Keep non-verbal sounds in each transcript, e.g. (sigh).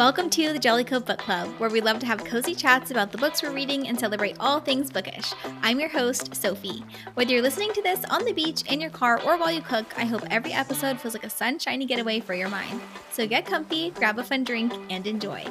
Welcome to the Jolly Cove Book Club, where we love to have cozy chats about the books we're reading and celebrate all things bookish. I'm your host, Sophie. Whether you're listening to this on the beach, in your car, or while you cook, I hope every episode feels like a sunshiny getaway for your mind. So get comfy, grab a fun drink, and enjoy.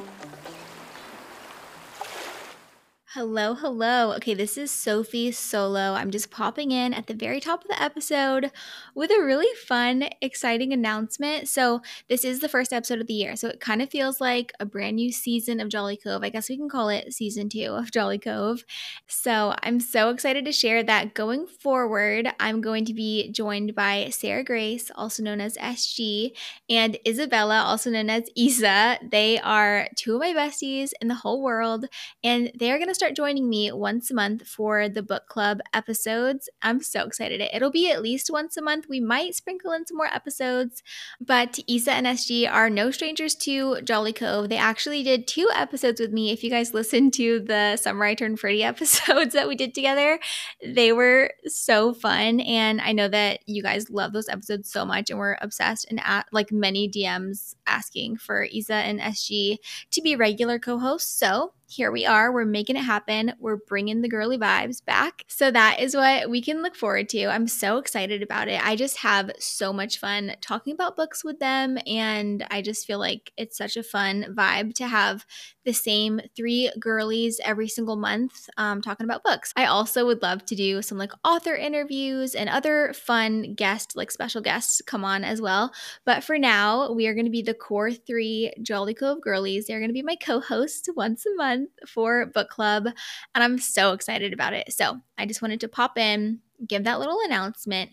Hello, hello. Okay, this is Sophie Solo. I'm just popping in at the very top of the episode with a really fun, exciting announcement. So, this is the first episode of the year. So, it kind of feels like a brand new season of Jolly Cove. I guess we can call it season two of Jolly Cove. So, I'm so excited to share that going forward, I'm going to be joined by Sarah Grace, also known as SG, and Isabella, also known as Isa. They are two of my besties in the whole world, and they are going to start joining me once a month for the book club episodes. I'm so excited. It'll be at least once a month. We might sprinkle in some more episodes, but Isa and SG are no strangers to Jolly Cove. They actually did two episodes with me. If you guys (laughs) listened to the Summer I Turned Pretty (laughs) episodes that we did together, they were so fun. And I know that you guys love those episodes so much and we're obsessed and at like many DMs asking for Isa and SG to be regular co-hosts. So here we are. We're making it happen. We're bringing the girly vibes back. So that is what we can look forward to. I'm so excited about it. I just have so much fun talking about books with them. And I just feel like it's such a fun vibe to have the same three girlies every single month um, talking about books. I also would love to do some like author interviews and other fun guests, like special guests, come on as well. But for now, we are going to be the core three Jolly Cove girlies. They're going to be my co hosts once a month for book club. And I'm so excited about it. So I just wanted to pop in give that little announcement.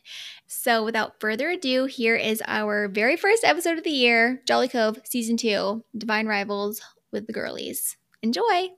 So, without further ado, here is our very first episode of the year Jolly Cove Season 2 Divine Rivals with the girlies. Enjoy!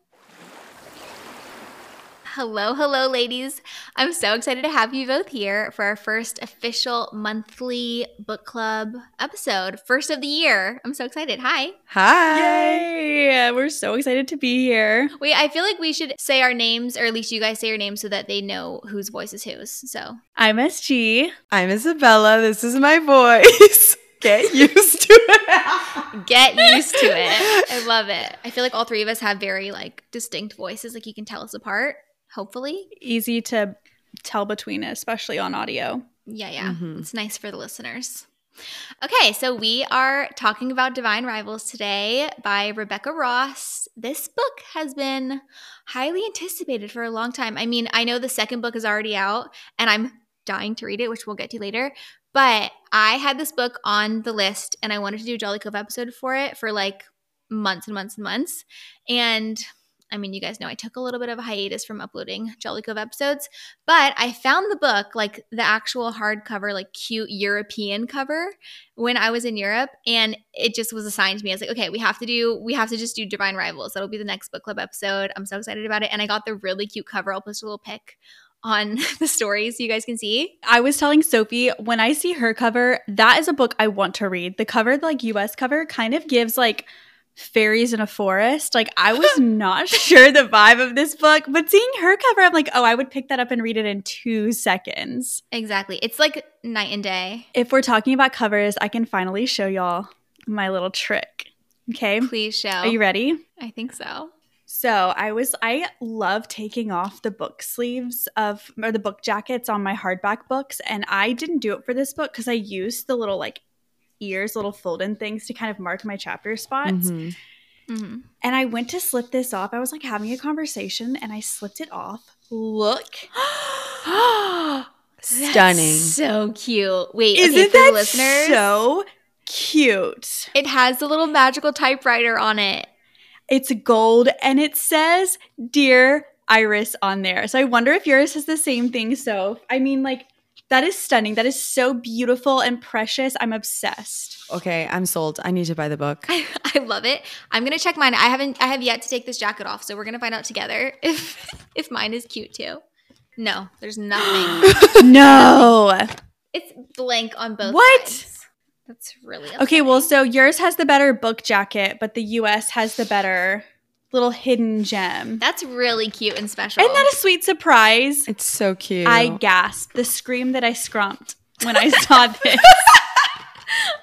Hello, hello, ladies. I'm so excited to have you both here for our first official monthly book club episode, first of the year. I'm so excited. Hi. Hi. Yay. We're so excited to be here. Wait, I feel like we should say our names, or at least you guys say your names so that they know whose voice is whose. So I'm SG. I'm Isabella. This is my voice. (laughs) Get used to it. Get used to it. I love it. I feel like all three of us have very like distinct voices. Like you can tell us apart. Hopefully, easy to tell between, especially on audio. Yeah, yeah. Mm-hmm. It's nice for the listeners. Okay, so we are talking about Divine Rivals today by Rebecca Ross. This book has been highly anticipated for a long time. I mean, I know the second book is already out and I'm dying to read it, which we'll get to later. But I had this book on the list and I wanted to do a Jolly Cove episode for it for like months and months and months. And I mean, you guys know I took a little bit of a hiatus from uploading Jolly Cove episodes, but I found the book, like the actual hardcover, like cute European cover when I was in Europe, and it just was assigned to me. I was like, okay, we have to do, we have to just do Divine Rivals. That'll be the next book club episode. I'm so excited about it. And I got the really cute cover. I'll post a little pic on (laughs) the stories so you guys can see. I was telling Sophie when I see her cover, that is a book I want to read. The cover, like US cover, kind of gives like fairies in a forest. Like I was (laughs) not sure the vibe of this book, but seeing her cover, I'm like, oh, I would pick that up and read it in two seconds. Exactly. It's like night and day. If we're talking about covers, I can finally show y'all my little trick. Okay. Please show. Are you ready? I think so. So I was I love taking off the book sleeves of or the book jackets on my hardback books, and I didn't do it for this book because I used the little like ears, little fold in things to kind of mark my chapter spots. Mm-hmm. Mm-hmm. And I went to slip this off. I was like having a conversation and I slipped it off. Look. (gasps) (gasps) Stunning. so cute. Wait, Isn't okay, that listeners, so cute? It has the little magical typewriter on it. It's gold and it says Dear Iris on there. So I wonder if yours has the same thing. So, I mean, like, that is stunning. That is so beautiful and precious. I'm obsessed. Okay, I'm sold. I need to buy the book. I, (laughs) I, love it. I'm gonna check mine. I haven't I have yet to take this jacket off, so we're gonna find out together (laughs) if if mine is cute too. No, there's nothing. (gasps) no. (laughs) It's blank on both what? Sides. That's really Okay, well, so yours has the better book jacket, but the US has the better little hidden gem. That's really cute and special. Isn't that a sweet surprise? It's so cute. I gasped. The scream that I scrumped when I saw (laughs) this.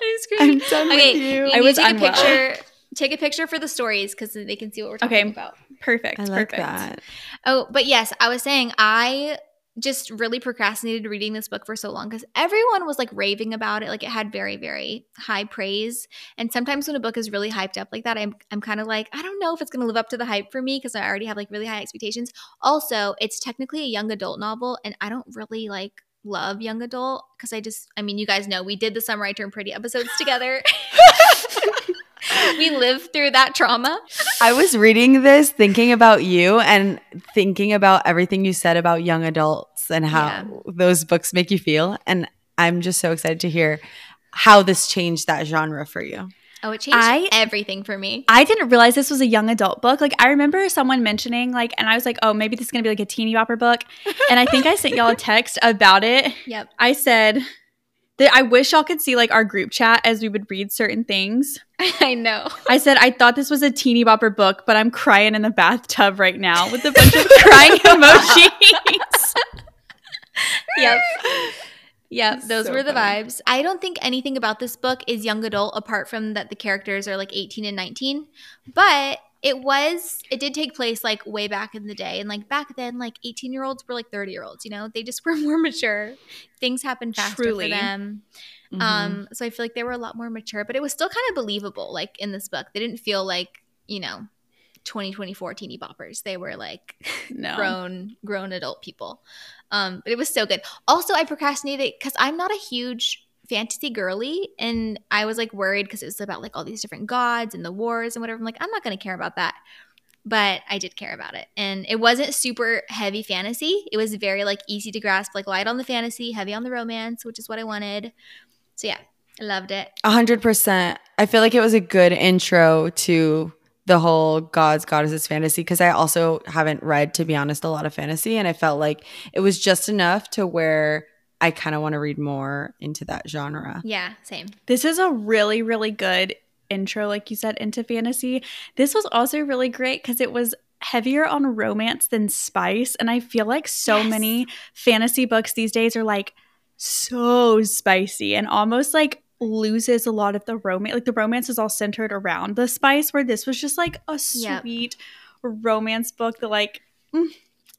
I screamed. I'm done okay, with you. you I was take unwell. a picture. take a picture for the stories because they can see what we're talking Okay. about. Perfect. I like perfect. that. Oh, but yes, I was saying I just really procrastinated reading this book for so long because everyone was like raving about it. Like it had very, very high praise. And sometimes when a book is really hyped up like that, I'm I'm kind of like, I don't know if it's gonna live up to the hype for me because I already have like really high expectations. Also, it's technically a young adult novel, and I don't really like love young adult because I just I mean, you guys know we did the Summer I Turned Pretty episodes together. (laughs) (laughs) (laughs) we live through that trauma. I was reading this thinking about you and thinking about everything you said about young adults and how Yeah. those books make you feel. And I'm just so excited to hear how this changed that genre for you. Oh, it changed I- everything for me. I didn't realize this was a young adult book. Like I remember someone mentioning like, and I was like, oh, maybe this is gonna be like a teeny bopper book. (laughs) And I think I sent y'all a text about it. Yep. I said I wish y'all could see like our group chat as we would read certain things. (laughs) I know. I said I thought this was a teeny bopper book, but I'm crying in the bathtub right now with a bunch of crying (laughs) emojis. (laughs) Yep. Yep, those So were the funny. vibes. I don't think anything about this book is young adult apart from that the characters are like 18 and 19. But it was it did take place like way back in the day and like back then like 18 year olds were like 30 year olds, you know? They just (laughs) were more mature. Things happened faster Truly. for them. Mm-hmm. Um so I feel like they were a lot more mature, but it was still kind of believable like in this book. They didn't feel like, you know, 2024 teeny boppers. They were like (laughs) No. grown grown adult people um but it was so good also i procrastinated because i'm not a huge fantasy girly and i was like worried because it was about like all these different gods and the wars and whatever i'm like i'm not to care about that but i did care about it and it wasn't super heavy fantasy it was very like easy to grasp like light on the fantasy heavy on the romance which is what i wanted so yeah i loved it A hundred percent. I feel like it was a good intro to the whole gods, goddesses fantasy because I also haven't read, to be honest, a lot of fantasy. And I felt like it was just enough to where I kind of want to read more into that genre. yeah same This is a really, really good intro, like you said, into fantasy. This was also really great because it was heavier on romance than spice. And I feel like so Yes. many fantasy books these days are like so spicy and almost like loses a lot of the romance. Like the romance is all centered around the spice, where this was just like a Yep. sweet romance book that, like, mm,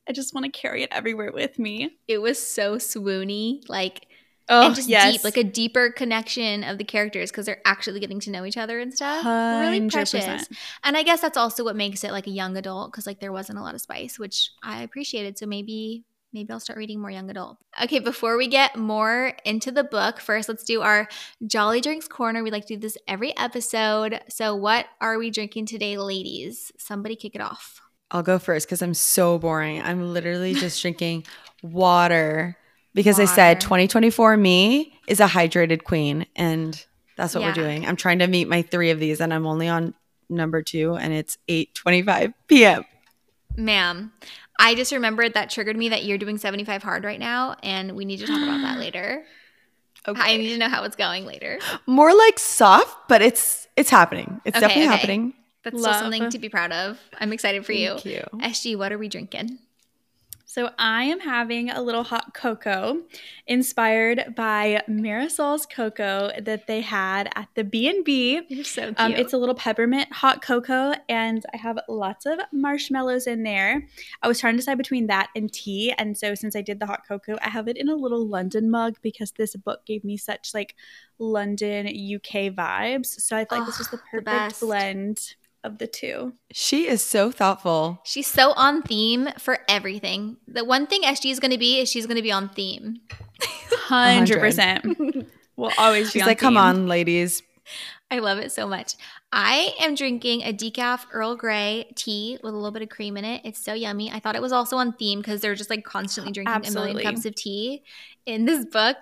I just want to carry it everywhere with me. it was so swoony like Oh, and just deep, like a deeper connection of the characters because they're actually getting to know each other and stuff. Really 100%. precious. And I guess that's also what makes it like a young adult because like there wasn't a lot of spice, which I appreciated. So maybe maybe I'll start reading more young adult. Okay, before we get more into the book, first let's do our Jolly Drinks corner. We like to do this every episode. So what are we drinking today, ladies? Somebody kick it off. I'll go first because I'm so boring. I'm literally just (laughs) drinking water because I said 2024 me is a hydrated queen. And that's what Yeah. we're doing. I'm trying to meet my three of these and I'm only on number two and it's 8.25 p.m. Ma'am, I just remembered that triggered me that you're doing 75 hard right now, and we need to talk about that (gasps) later. Okay. I need to know how it's going later. More like soft, but it's it's happening. It's Okay, definitely okay. happening. That's Love. still something to be proud of. I'm excited for you. Thank you. SG, what are we drinking? So I am having a little hot cocoa inspired by Marisol's cocoa that they had at the B&B. You're so cute. Um, it's a little peppermint hot cocoa, and I have lots of marshmallows in there. I was trying to decide between that and tea, and so since I did the hot cocoa, I have it in a little London mug because this book gave me such like London UK vibes. So I thought this was the Oh, the perfect best. blend of the two. She is so thoughtful. She's so on theme for everything. The one thing SG is going to be is she's going to be on theme. (laughs) Hundred percent. we'll always be She's on like, come on, ladies. I love it so much. I am drinking a decaf Earl Grey tea with a little bit of cream in it. It's so yummy. I thought it was also on theme because they're just like constantly drinking a million cups of tea in this book.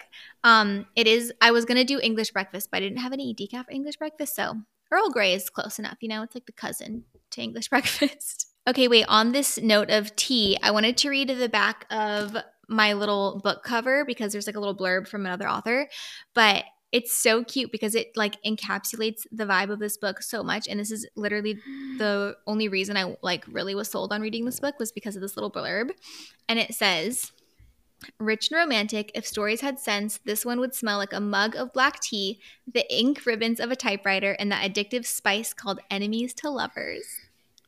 Um, it is. I was gonna do English breakfast, but I didn't have any decaf English breakfast, so Earl Grey is close enough. You know, it's like the cousin to English (laughs) breakfast. Okay, wait. On this note of tea, I wanted to read the back of my little book cover because there's like a little blurb from another author, but it's so cute because it like encapsulates the vibe of this book so much and this is literally (gasps) the only reason i like really was sold on reading this book was because of this little blurb and it says Rich and romantic, if stories had sense, this one would smell like a mug of black tea, the ink ribbons of a typewriter, and that addictive spice called enemies to lovers.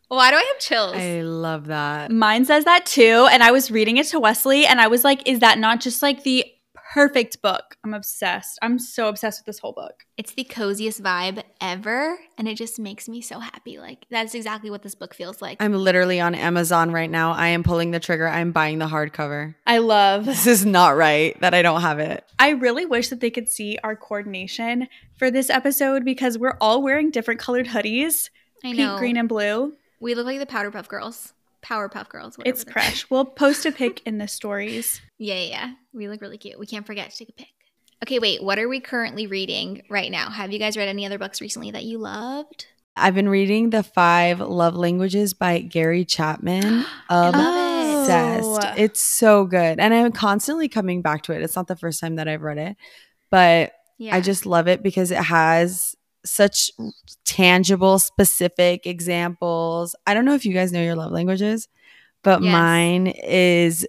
Why do I have chills? I love that. Mine says that too. And I was reading it to Wesley and I was like, is that not just like the perfect book? I'm obsessed. I'm so obsessed with this whole book. it's the coziest vibe ever, and it just makes me so happy. Like, that's exactly what this book feels like. I'm literally on Amazon right now. I am pulling the trigger. I'm buying the hardcover. I love This is not right that I don't have it. I really wish that they could see our coordination for this episode because we're all wearing different colored hoodies I pink, know. green, and blue. we look like the Powderpuff Girls. Powerpuff Girls. It's they're- fresh. We'll post a pic (laughs) in the stories. Yeah, yeah, yeah. We look really cute. We can't forget to take a pic. Okay, wait. What are we currently reading right now? Have you guys read any other books recently that you loved? I've been reading The Five Love Languages by Gary Chapman. (gasps) I it. Obsessed. Oh. It's so good. And I'm constantly coming back to it. It's not the first time that I've read it, but Yeah. I just love it because it has such tangible, specific examples. I don't know if you guys know your love languages, but Yes. mine is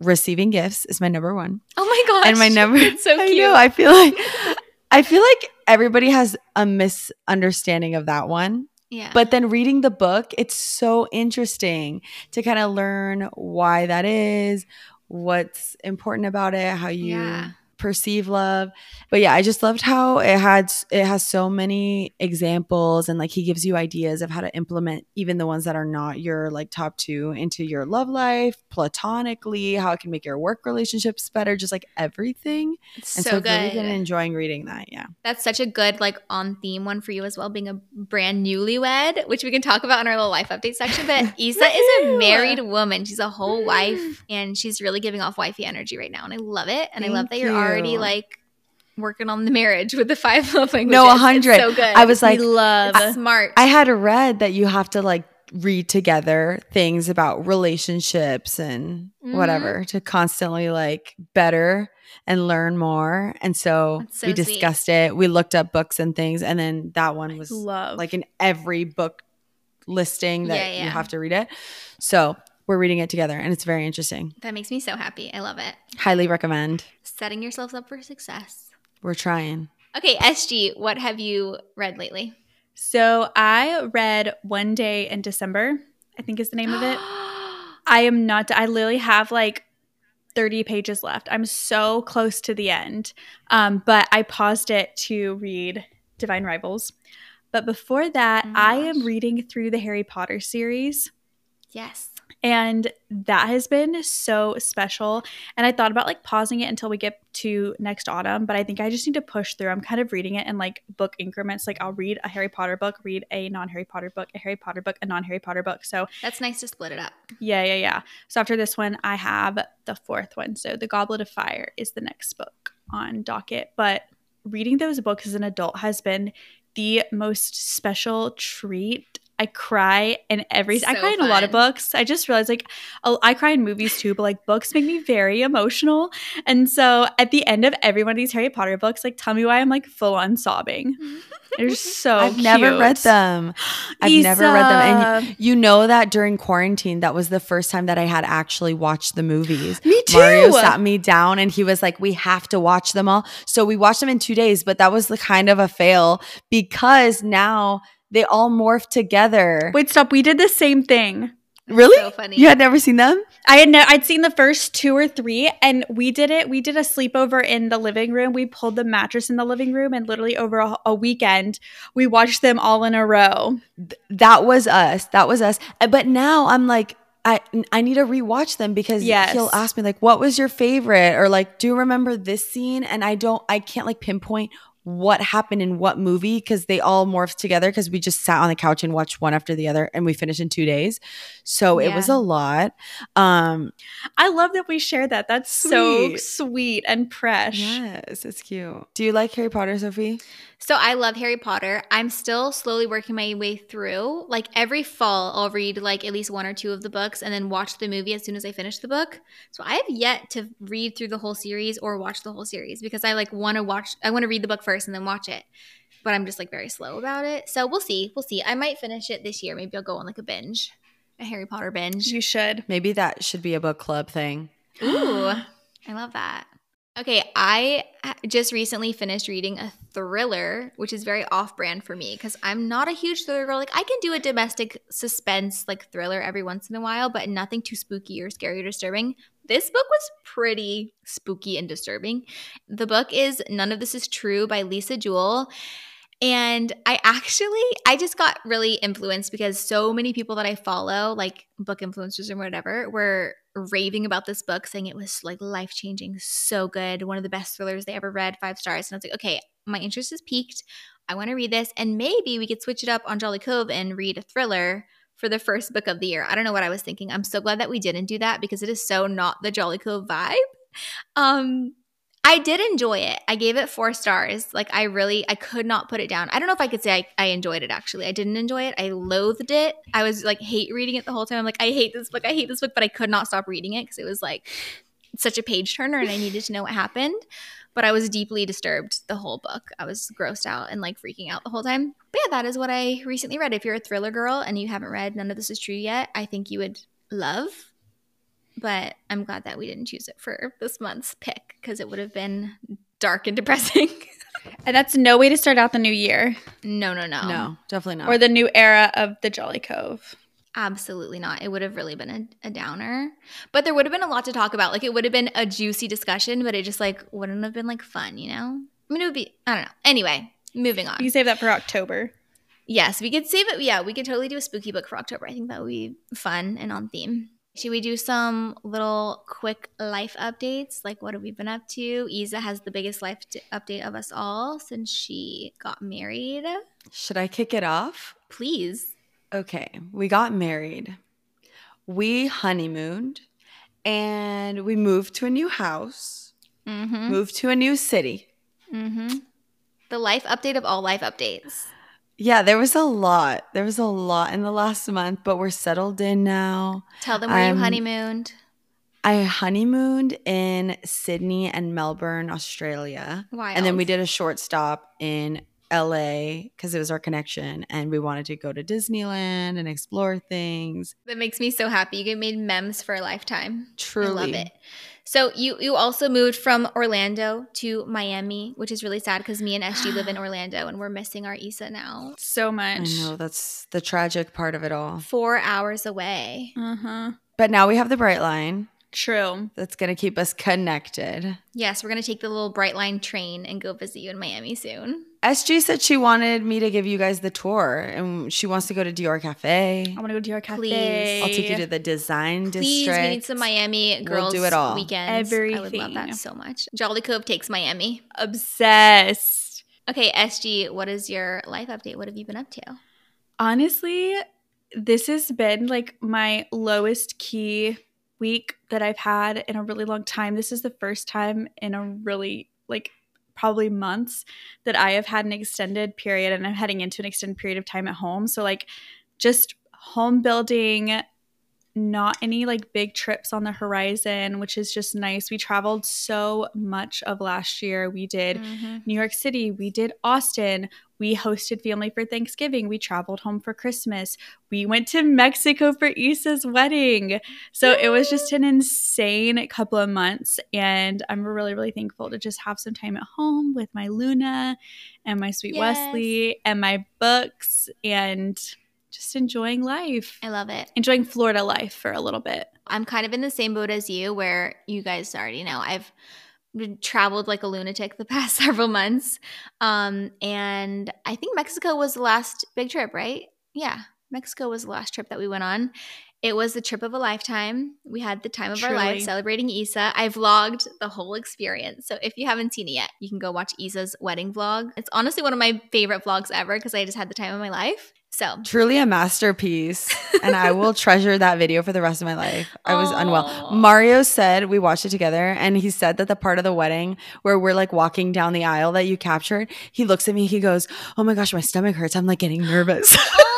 receiving gifts is my number one. Oh my gosh. and my number (laughs) It's so I cute. know, I feel like (laughs) I feel like everybody has a misunderstanding of that one. yeah. But then reading the book, it's so interesting to kind of learn why that is, what's important about it, how you Yeah. Perceive love. But yeah, I just loved how it had it has so many examples and like he gives you ideas of how to implement even the ones that are not your like top 2 into your love life, platonically, how it can make your work relationships better, just like everything. it's And so, so, I've good. really been enjoying reading that. Yeah. That's such a good, like, on theme one for you as well, being a brand newlywed, which we can talk about in our little life update section. But (laughs) Isa is a married woman. She's a whole wife, mm. and she's really giving off wifey energy right now. And I love it. And I love that you're already, you. like, working on the marriage with the five love (laughs) languages. No, a hundred. so good. I was like, we love. smart. I had read that you have to like read together things about relationships and Mhm. whatever to constantly like better and learn more. And so, so we sweet. discussed it. We looked up books and things, and then that one was love. like in every book listing that Yeah, yeah. you have to read it. So we're reading it together, and it's very interesting. that makes me so happy. I love it. Highly recommend. Setting yourselves up for success. We're trying. Okay, SG, what have you read lately? so I read One Day in December, I think is the name of it. (gasps) I am not, I literally have like 30 pages left. I'm so close to the end. Um, but I paused it to read Divine Rivals. But before that, Oh I am reading through the Harry Potter series. yes. And that has been so special. And I thought about like pausing it until we get to next autumn, but I think I just need to push through. I'm kind of reading it in like book increments. Like I'll read a Harry Potter book, read a non Harry Potter book, a Harry Potter book, a non Harry Potter book. So That's nice to split it up. yeah, yeah, yeah. So after this one, I have the fourth one. So The Goblet of Fire is the next book on docket. But reading those books as an adult has been the most special treat. I cry in every. I So cry in a lot of books. I just realized like oh, I cry in movies too, but like books make me very emotional. And so at the end of every one of these Harry Potter books, like tell me why I'm like full on sobbing. They're (laughs) so. I've never read them. I've never read them. And You know that during quarantine, that was the first time that I had actually watched the movies. Me too. Mario sat me down and he was like, We have to watch them all. So we watched them in two days, but that was the kind of a fail because now they all morph together. Wait, stop. We did the same thing. really? So funny. You had never seen them? I had no, I'd seen the first two or three, and we did it. We did a sleepover in the living room. We pulled the mattress in the living room, and literally over a, a weekend, we watched them all in a row. That was us. That was us. Uh, But now I'm like, I I need to rewatch them because Yes. he'll ask me like, "What was your favorite?" or like, "Do you remember this scene?" And I don't, I can't like pinpoint what happened in what movie because they all morphed together because we just sat on the couch and watched one after the other and we finished in two days. So it was a lot. Um, I love that we shared that. That's so Sweet. sweet and fresh. yes, it's cute. Do you like Harry Potter, Sophie? So I love Harry Potter. I'm still slowly working my way through. Like every fall, I'll read like at least one or two of the books and then watch the movie as soon as I finish the book. So I have yet to read through the whole series or watch the whole series because I like want to watch. I want to read the book first and then watch it. But I'm just like very slow about it. So we'll see. We'll see. I might finish it this year. Maybe I'll go on like a binge, a Harry Potter binge. You should. Maybe that should be a book club thing. Ooh, (gasps) I love that. Okay, I just recently finished reading a thriller, which is very off brand for me because I'm not a huge thriller girl. Like, I can do a domestic suspense, like thriller every once in a while, but nothing too spooky or scary or disturbing. This book was pretty spooky and disturbing. The book is None of This Is True by Lisa Jewell. And I actually, I just got really influenced because so many people that I follow, like book influencers or whatever, were raving about this book, saying it was like life changing, so good, one of the best thrillers they ever read, five stars. And I was like, okay, my interest is peaked. I want to read this, and maybe we could switch it up on Jolly Cove and read a thriller for the first book of the year. I don't know what I was thinking. I'm so glad that we didn't do that because it is so not the Jolly Cove vibe. Um, I did enjoy it. I gave it four stars. Like I really, I could not put it down. I don't know if I could say I, I enjoyed it actually. I didn't enjoy it. I loathed it. I was like hate reading it the whole time. I'm like, I hate this book. I hate this book, but I could not stop reading it because it was like such a page turner and I needed to know what happened. But I was deeply disturbed the whole book. I was grossed out and like freaking out the whole time. But yeah, that is what I recently read. If you're a thriller girl and you haven't read None of This Is True yet, I think you would love but I'm glad that we didn't choose it for this month's pick because it would have been dark and (laughs) depressing. and that's no way to start out the new year. No, no, no. No, definitely not. Or the new era of the Jolly Cove. Absolutely not. It would have really been a, a, downer. But there would have been a lot to talk about. Like it would have been a juicy discussion, but it just like wouldn't have been like fun, you know? I mean, it would be, I don't know. Anyway, moving on. You save that for October. Yes, we could save it. Yeah, we could totally do a spooky book for October. I think that would be fun and on theme. Should we do some little quick life updates? Like, what have we been up to? Isa has the biggest life update of us all since she got married. Should I kick it off? Please. Okay, we got married. We honeymooned and we moved to a new house, mm-hmm. moved to a new city. Mm-hmm. The life update of all life updates. Yeah, there was a lot. There was a lot in the last month, but we're settled in now. Tell them where um, you honeymooned. I honeymooned in Sydney and Melbourne, Australia. Wild. And then we did a short stop in LA because it was our connection and we wanted to go to Disneyland and explore things. That makes me so happy. You get made memes for a lifetime. Truly. I love it. So you you also moved from Orlando to Miami, which is really sad because me and SG live in (gasps) Orlando and we're missing our Isa now. So much. I know that's the tragic part of it all. Four hours away. Uh-huh. But now we have the Brightline. True. That's going to keep us connected. Yes, we're going to take the little Brightline train and go visit you in Miami soon. SG said she wanted me to give you guys the tour and she wants to go to Dior Cafe. I want to go to Dior Cafe. Please. I'll take you to the design Please, district. we need some Miami girls we'll do it all. weekends. Everything. I would love that so much. Jolly Cove takes Miami. Obsessed. Okay, SG, what is your life update? What have you been up to? Honestly, this has been like my lowest key week that I've had in a really long time. This is the first time in a really like probably months that I have had an extended period and I'm heading into an extended period of time at home. So, like, just home building, not any like big trips on the horizon, which is just nice. We traveled so much of last year. We did mm-hmm. New York City, we did Austin, we hosted family for Thanksgiving, we traveled home for Christmas, we went to Mexico for Isa's wedding. So it was just an insane couple of months. And I'm really, really thankful to just have some time at home with my Luna and my sweet yes. Wesley and my books and just enjoying life. I love it. Enjoying Florida life for a little bit. I'm kind of in the same boat as you where you guys already know I've traveled like a lunatic the (laughs) past several months. Um, and I think Mexico was the last big trip, right? Yeah, Mexico was the last trip that we went on. It was the trip of a lifetime. We had the time of Truly. our life celebrating Isa. I vlogged the whole experience. So if you haven't seen it yet, you can go watch Isa's wedding vlog. It's honestly one of my favorite vlogs ever because I just had the time of my life. So truly a masterpiece. and I will (laughs) treasure that video for the rest of my life. I was Aww. unwell. Mario said we watched it together and he said that the part of the wedding where we're like walking down the aisle that you captured, he looks at me, he goes, Oh my gosh, my stomach hurts. I'm like getting nervous. Oh, (laughs)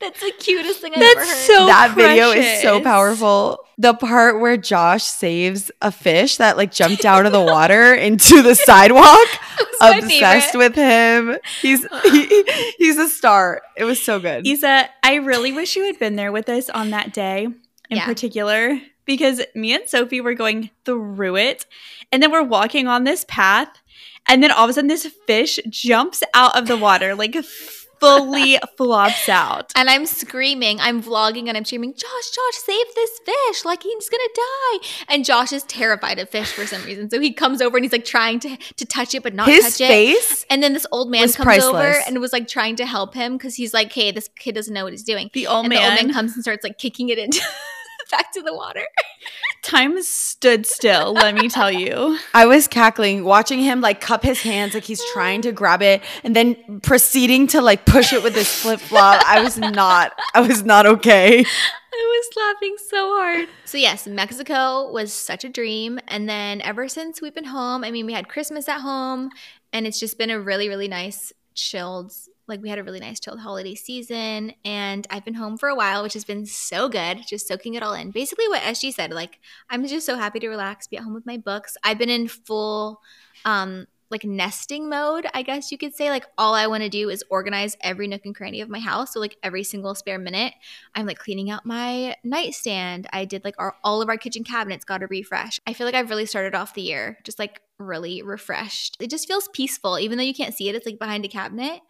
That's the cutest thing I've That's ever heard. So that precious. video is so powerful. The part where Josh saves a fish that like jumped out of the water (laughs) into the sidewalk. (laughs) Obsessed with him. He's (laughs) he, he's a star. It was so good. Isa, I really wish you had been there with us on that day in yeah. particular because me and Sophie were going through it. And then we're walking on this path. And then all of a sudden, this fish jumps out of the water, like fully (laughs) flops out. And I'm screaming, I'm vlogging and I'm screaming, Josh, Josh, save this fish. Like he's gonna die. And Josh is terrified of fish for some reason. So he comes over and he's like trying to to touch it, but not His touch it. face. And then this old man comes over and was like trying to help him because he's like, hey, this kid doesn't know what he's doing. The old and the old man, man comes and starts like kicking it into back to the water. (laughs) time stood still, let me tell you. I was cackling, watching him like cup his hands like he's trying to grab it and then proceeding to like push it with his flip flop. I was not, I was not okay. I was laughing so hard. So yes, Mexico was such a dream. And then ever since we've been home, I mean, we had Christmas at home, and it's just been a really, really nice, chilled. Like we had a really nice chilled holiday season, and I've been home for a while, which has been so good. Just soaking it all in. Basically, what SG said. Like I'm just so happy to relax, be at home with my books. I've been in full, um, like nesting mode, I guess you could say. Like all I want to do is organize every nook and cranny of my house. So like every single spare minute, I'm like cleaning out my nightstand. I did like our, all of our kitchen cabinets got a refresh. I feel like I've really started off the year just like really refreshed. It just feels peaceful, even though you can't see it. It's like behind a cabinet.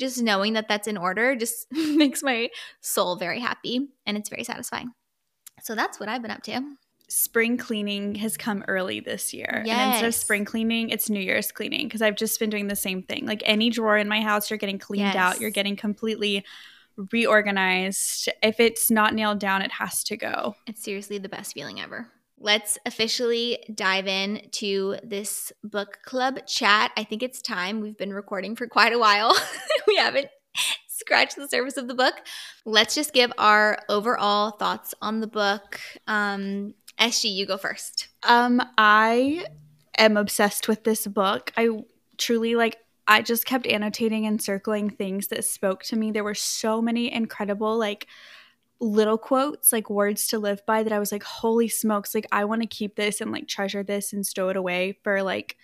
Just knowing that that's in order just (laughs) makes my soul very happy and it's very satisfying. So that's what I've been up to. Spring cleaning has come early this year. And instead of spring cleaning, it's New Year's cleaning because I've just been doing the same thing. Like any drawer in my house, you're getting cleaned out, Yes. you're getting completely reorganized. If it's not nailed down, it has to go. It's seriously the best feeling ever. Let's officially dive in to this book club chat. I think it's time. We've been recording for quite a while. (laughs) we haven't scratched the surface of the book. Let's just give our overall thoughts on the book. Um, SG, you go first. Um, I am obsessed with this book. I truly like I just kept annotating and circling things that spoke to me. There were so many incredible like little quotes, like words to live by that I was like, holy smokes, like I want to keep this and like treasure this and stow it away for like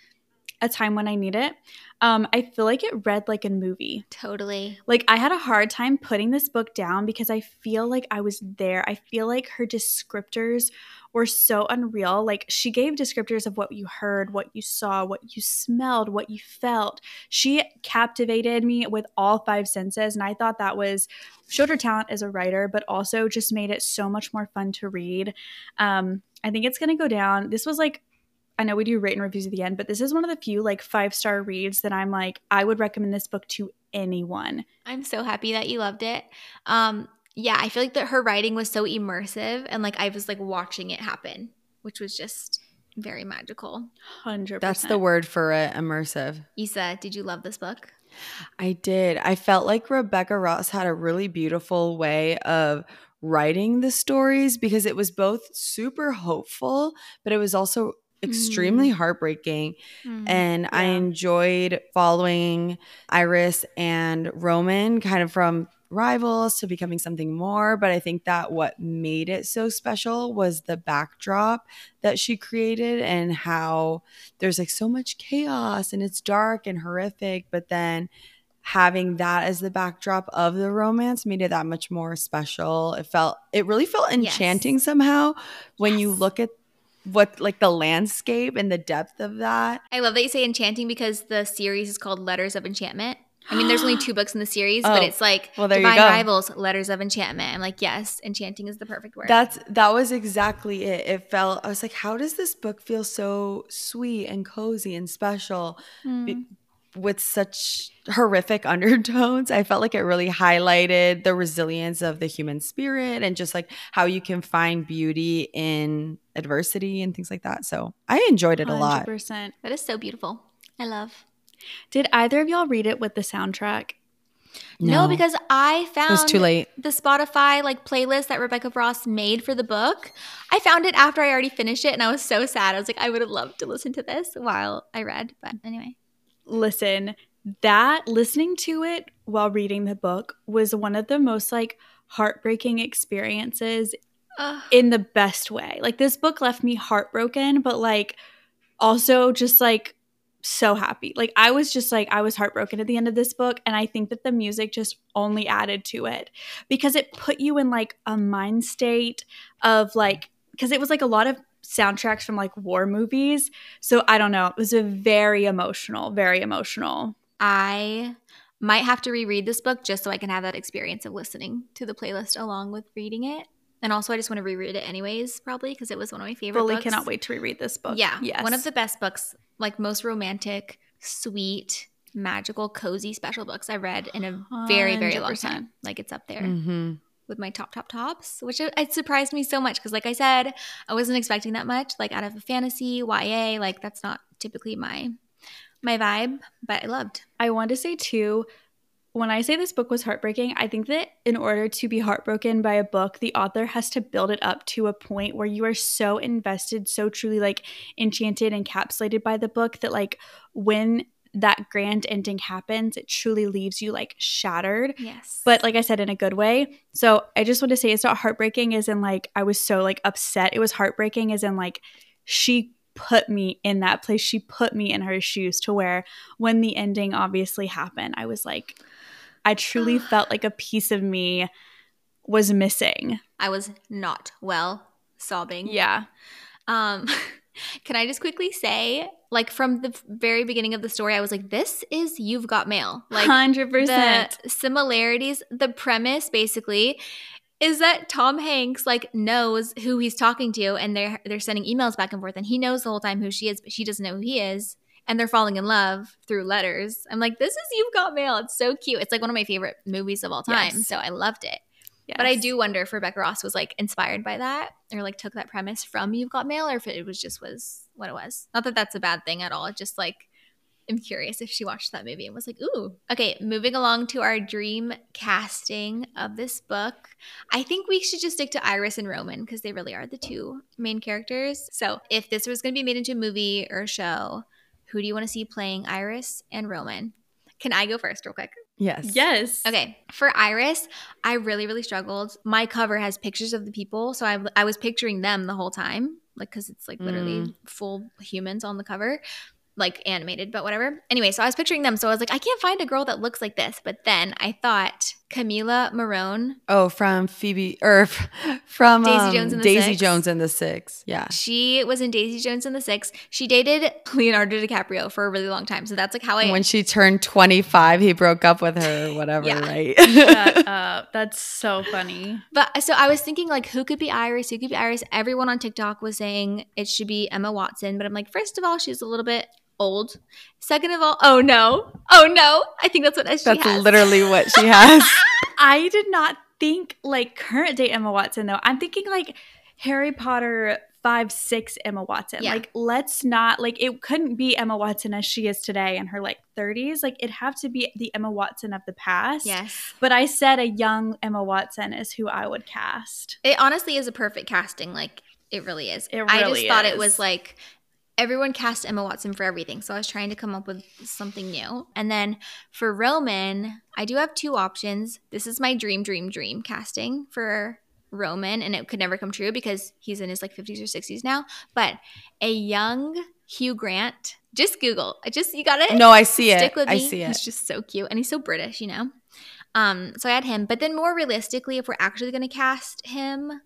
a time when I need it. Um, I feel like it read like a movie. Totally. Like I had a hard time putting this book down because I feel like I was there. I feel like her descriptors were so unreal. Like she gave descriptors of what you heard, what you saw, what you smelled, what you felt. She captivated me with all five senses and I thought that was showed her talent as a writer, but also just made it so much more fun to read. Um, I think it's going to go down. This was like I know we do rate and reviews at the end, but this is one of the few like five star reads that I'm like, I would recommend this book to anyone. I'm so happy that you loved it. Um, yeah, I feel like that her writing was so immersive and like I was like watching it happen, which was just very magical. 100%. That's the word for it, immersive. Isa, did you love this book? I did. I felt like Rebecca Ross had a really beautiful way of writing the stories because it was both super hopeful, but it was also extremely mm. heartbreaking. Mm. And I enjoyed following Iris and Roman kind of from rivals to becoming something more. But I think that what made it so special was the backdrop that she created and how there's like so much chaos and it's dark and horrific. But then having that as the backdrop of the romance made it that much more special. It felt, it really felt Yes. enchanting somehow when you look at what like the landscape and the depth of that. I love that you say enchanting because the series is called Letters of Enchantment. I mean, there's only two (gasps) books in the series, but Oh, it's like well, there Divine. Rivals, Letters of Enchantment. I'm like, yes, enchanting is the perfect word. That's that was exactly it. It felt I was like, how does this book feel so sweet and cozy and special be- mm. With such horrific (laughs) undertones? I felt like it really highlighted the resilience of the human spirit and just like how you can find beauty in adversity and things like that. So I enjoyed it a lot. 100%. that is so beautiful. I love. Did either of y'all read it with the soundtrack? No, because I found it was too late. the Spotify like playlist that Rebecca Ross made for the book. I found it after I already finished it and I was so sad. I was like, I would have loved to listen to this while I read. But anyway. Listen, that listening to it while reading the book was one of the most like heartbreaking experiences Ugh. in the best way. Like this book left me heartbroken, but like also just like so happy. Like I was just like I was heartbroken at the end of this book and I think that the music just only added to it because it put you in like a mind state of like because it was like a lot of soundtracks from like war movies. So I don't know. It was a very emotional, very emotional. I might have to reread this book just so I can have that experience of listening to the playlist along with reading it. And also, I just want to reread it anyways, probably because it was one of my favorite. Fully books. cannot wait to reread this book. Yeah, yes, one of the best books, like most romantic, sweet, magical, cozy special books I read in a very, very long 100%. time. Like it's up there Mm-hmm. With my top, top tops, which it, surprised me so much because, like I said, I wasn't expecting that much. Like out of a fantasy YA, like that's not typically my my vibe, but I loved. I want to say too, when I say this book was heartbreaking, I think that in order to be heartbroken by a book, the author has to build it up to a point where you are so invested, so truly like enchanted, encapsulated by the book that like when that grand ending happens, it truly leaves you like shattered. Yes, But like I said, in a good way. So I just want to say it's not heartbreaking as in like I was so like upset. It was heartbreaking as in like she put me in that place. She put me in her shoes to where when the ending obviously happened, I was like, I truly (sighs) felt like a piece of me was missing. I was not well, sobbing. Yeah. Um, (laughs) (laughs) can I just quickly say, like from the very beginning of the story, I was like, "This is You've Got Mail." Like 100%. the similarities, the premise basically is that Tom Hanks like knows who he's talking to, and they're they're sending emails back and forth, and he knows the whole time who she is, but she doesn't know who he is. And they're falling in love through letters. I'm like, this is You've Got Mail. It's so cute. It's like one of my favorite movies of all time. Yes. So I loved it. But I do wonder if Rebecca Ross was like inspired by that or like took that premise from You've Got Mail or if it was just was what it was. Not that that's a bad thing at all. Just like I'm curious if she watched that movie and was like, ooh. Okay, moving along to our dream casting of this book. I think we should just stick to Iris and Roman because they really are the two main characters. So if this was going to be made into a movie or a show, who do you want to see playing Iris and Roman? Can I go first, real quick? Yes. Yes. Okay, for Iris, I really, really struggled. My cover has pictures of the people, so I, I was picturing them the whole time, like because it's like literally mm. full humans on the cover, like animated, but whatever. Anyway, so I was picturing them, so I was like, I can't find a girl that looks like this. But then I thought Camila Morrone, Oh, from Phoebe or (laughs) from Daisy um, Jones and the Daisy Six. Jones and the Six. Yeah. she was in Daisy Jones and the Six. She dated Leonardo DiCaprio for a really long time, so that's like how I. when she turned 25, he broke up with her or whatever, Yeah. right? Shut (laughs) up. That's so funny. But so I was thinking, like, who could be Iris? Who could be Iris? Everyone on TikTok was saying it should be Emma Watson. But I'm like, first of all, she's a little bit old. Second of all, oh no, oh no, I think that's what she That's has. literally what she (laughs) has. I did not think like current day Emma Watson though. I'm thinking like Harry Potter five six Emma Watson. Yeah. Like let's not like it couldn't be Emma Watson as she is today in her like 30s. Like it'd have to be the Emma Watson of the past. yes, But I said a young Emma Watson is who I would cast. it honestly is a perfect casting. Like, it really is. It I just really thought it was like everyone cast Emma Watson for everything. So I was trying to come up with something new. And then for Roman, I do have two options. This is my dream, dream, dream casting for Roman, and it could never come true because he's in his like 50s or 60s now. But a young Hugh Grant, just Google. I just, you got it? No, I see it. Stick with me. I see it. He's just so cute. And he's so British, you know? Um, so I had him. But then more realistically, if we're actually going to cast him,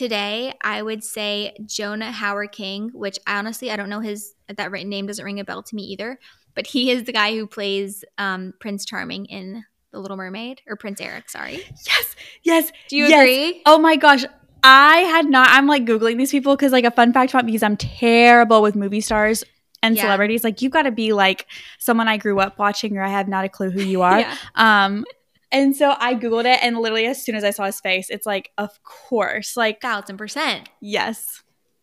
today, I would say Jonah Hauer-King, which I honestly I don't know his that right name doesn't ring a bell to me either. But he is the guy who plays um, Prince Charming in The Little Mermaid or Prince Eric. Sorry, Yes. Yes. do you yes. agree? Oh my gosh. I had not I'm like googling these people cuz like a fun fact about me is I'm terrible with movie stars and Yeah. celebrities. Like you've got to be like someone I grew up watching or I have not a clue who you (laughs) are. Yeah. Um and so I googled it and literally as soon as I saw his face, it's like of course. Like Thousand percent. yes.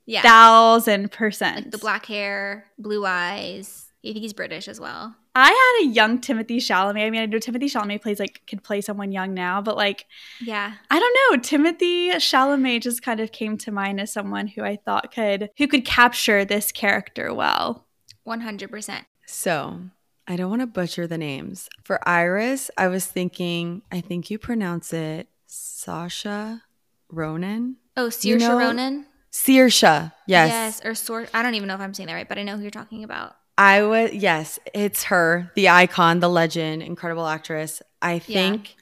Yeah, Thousand percent. like the black hair, blue eyes. I think he's British as well. I had a young Timothée Chalamet. I mean, I know Timothée Chalamet plays like could play someone young now, but like Yeah, I don't know. Timothée Chalamet just kind of came to mind as someone who I thought could who could capture this character well. one hundred percent. So I don't want to butcher the names. For Iris, I was thinking, I think you pronounce it Sasha Ronan. Oh, You Saoirse know- Ronan. Saoirse. Yes. Yes, or Sor. I don't even know if I'm saying that right, but I know who you're talking about. I was yes, it's her, the icon, the legend, incredible actress. I think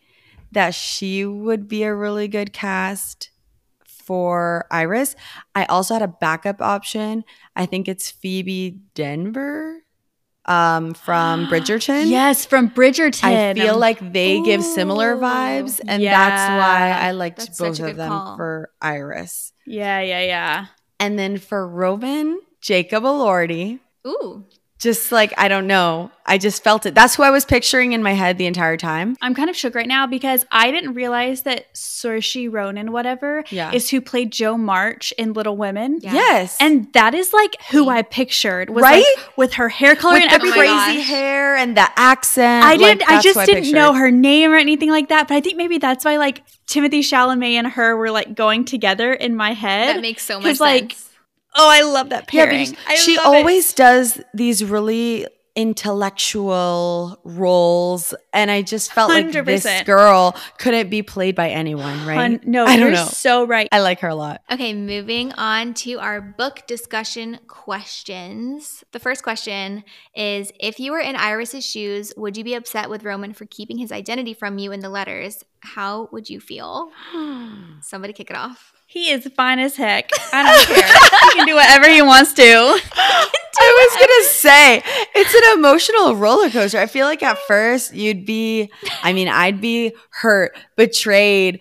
that she would be a really good cast for Iris. I also had a backup option. I think it's Phoebe Dynevor um, from (gasps) Bridgerton. Yes, from Bridgerton. I feel like they give similar vibes, and Yeah. that's why I liked That's both of them call. for Iris. Yeah, yeah, yeah. And then for Roman, Jacob Elordi. Ooh. Just like I don't know, I just felt it. That's who I was picturing in my head the entire time. I'm kind of shook right now because I didn't realize that Saoirse Ronan, whatever, Yeah. is who played Jo March in Little Women. Yeah. Yes, And that is like who I pictured, was Right? like with her hair color with and the everything. Oh crazy gosh. hair and the accent. I didn't. I just who didn't know her name or anything like that. But I think maybe that's why like Timothée Chalamet and her were like going together in my head. That makes so much 'Cause, sense. like, oh, I love that Yeah, pairing. because I she love it. always does these really intellectual roles, and I just felt like this girl couldn't be played by anyone, right? Hun- no, I don't you're know. so right. I like her a lot. Okay, moving on to our book discussion questions. The first question is If you were in Iris's shoes, would you be upset with Roman for keeping his identity from you in the letters? How would you feel? (gasps) Somebody kick it off. He is fine as heck. I don't care. he can do whatever he wants to. (laughs) I was gonna say it's an emotional roller coaster. I feel like at first you'd be, I mean, I'd be hurt, betrayed.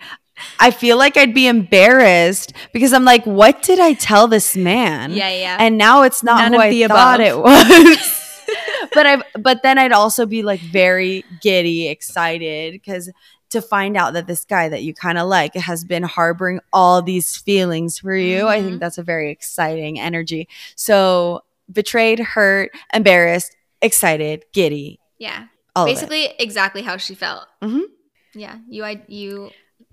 I feel like I'd be embarrassed because I'm like, what did I tell this man? Yeah, yeah. And now it's not None who of I the thought above. it was. (laughs) but I, but then I'd also be like very giddy, excited because to find out that this guy that you kind of like has been harboring all these feelings for you, I Mhm. think that's a very exciting energy. So betrayed, hurt, embarrassed, excited, giddy, yeah. all. Basically, exactly how she felt. Mhm. Yeah. You, I, you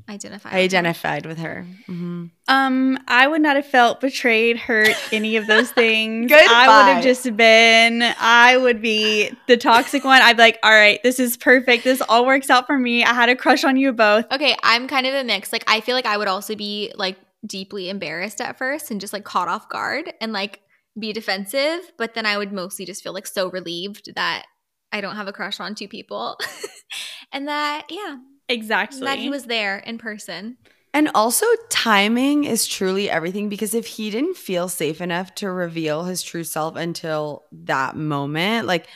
identify. I with her. identified with her. hmm Um, I would not have felt betrayed, hurt, any of those (laughs) things. I would have just been, I would be the toxic one. I'd be like, all right, this is perfect. This all works out for me. I had a crush on you both. Okay, I'm kind of a mix. Like, I feel like I would also be like deeply embarrassed at first and just like caught off guard and like be defensive. But then I would mostly just feel like so relieved that I don't have a crush on two people (laughs) and that, yeah, Exactly. that he was there in person. And also, timing is truly everything because if he didn't feel safe enough to reveal his true self until that moment, like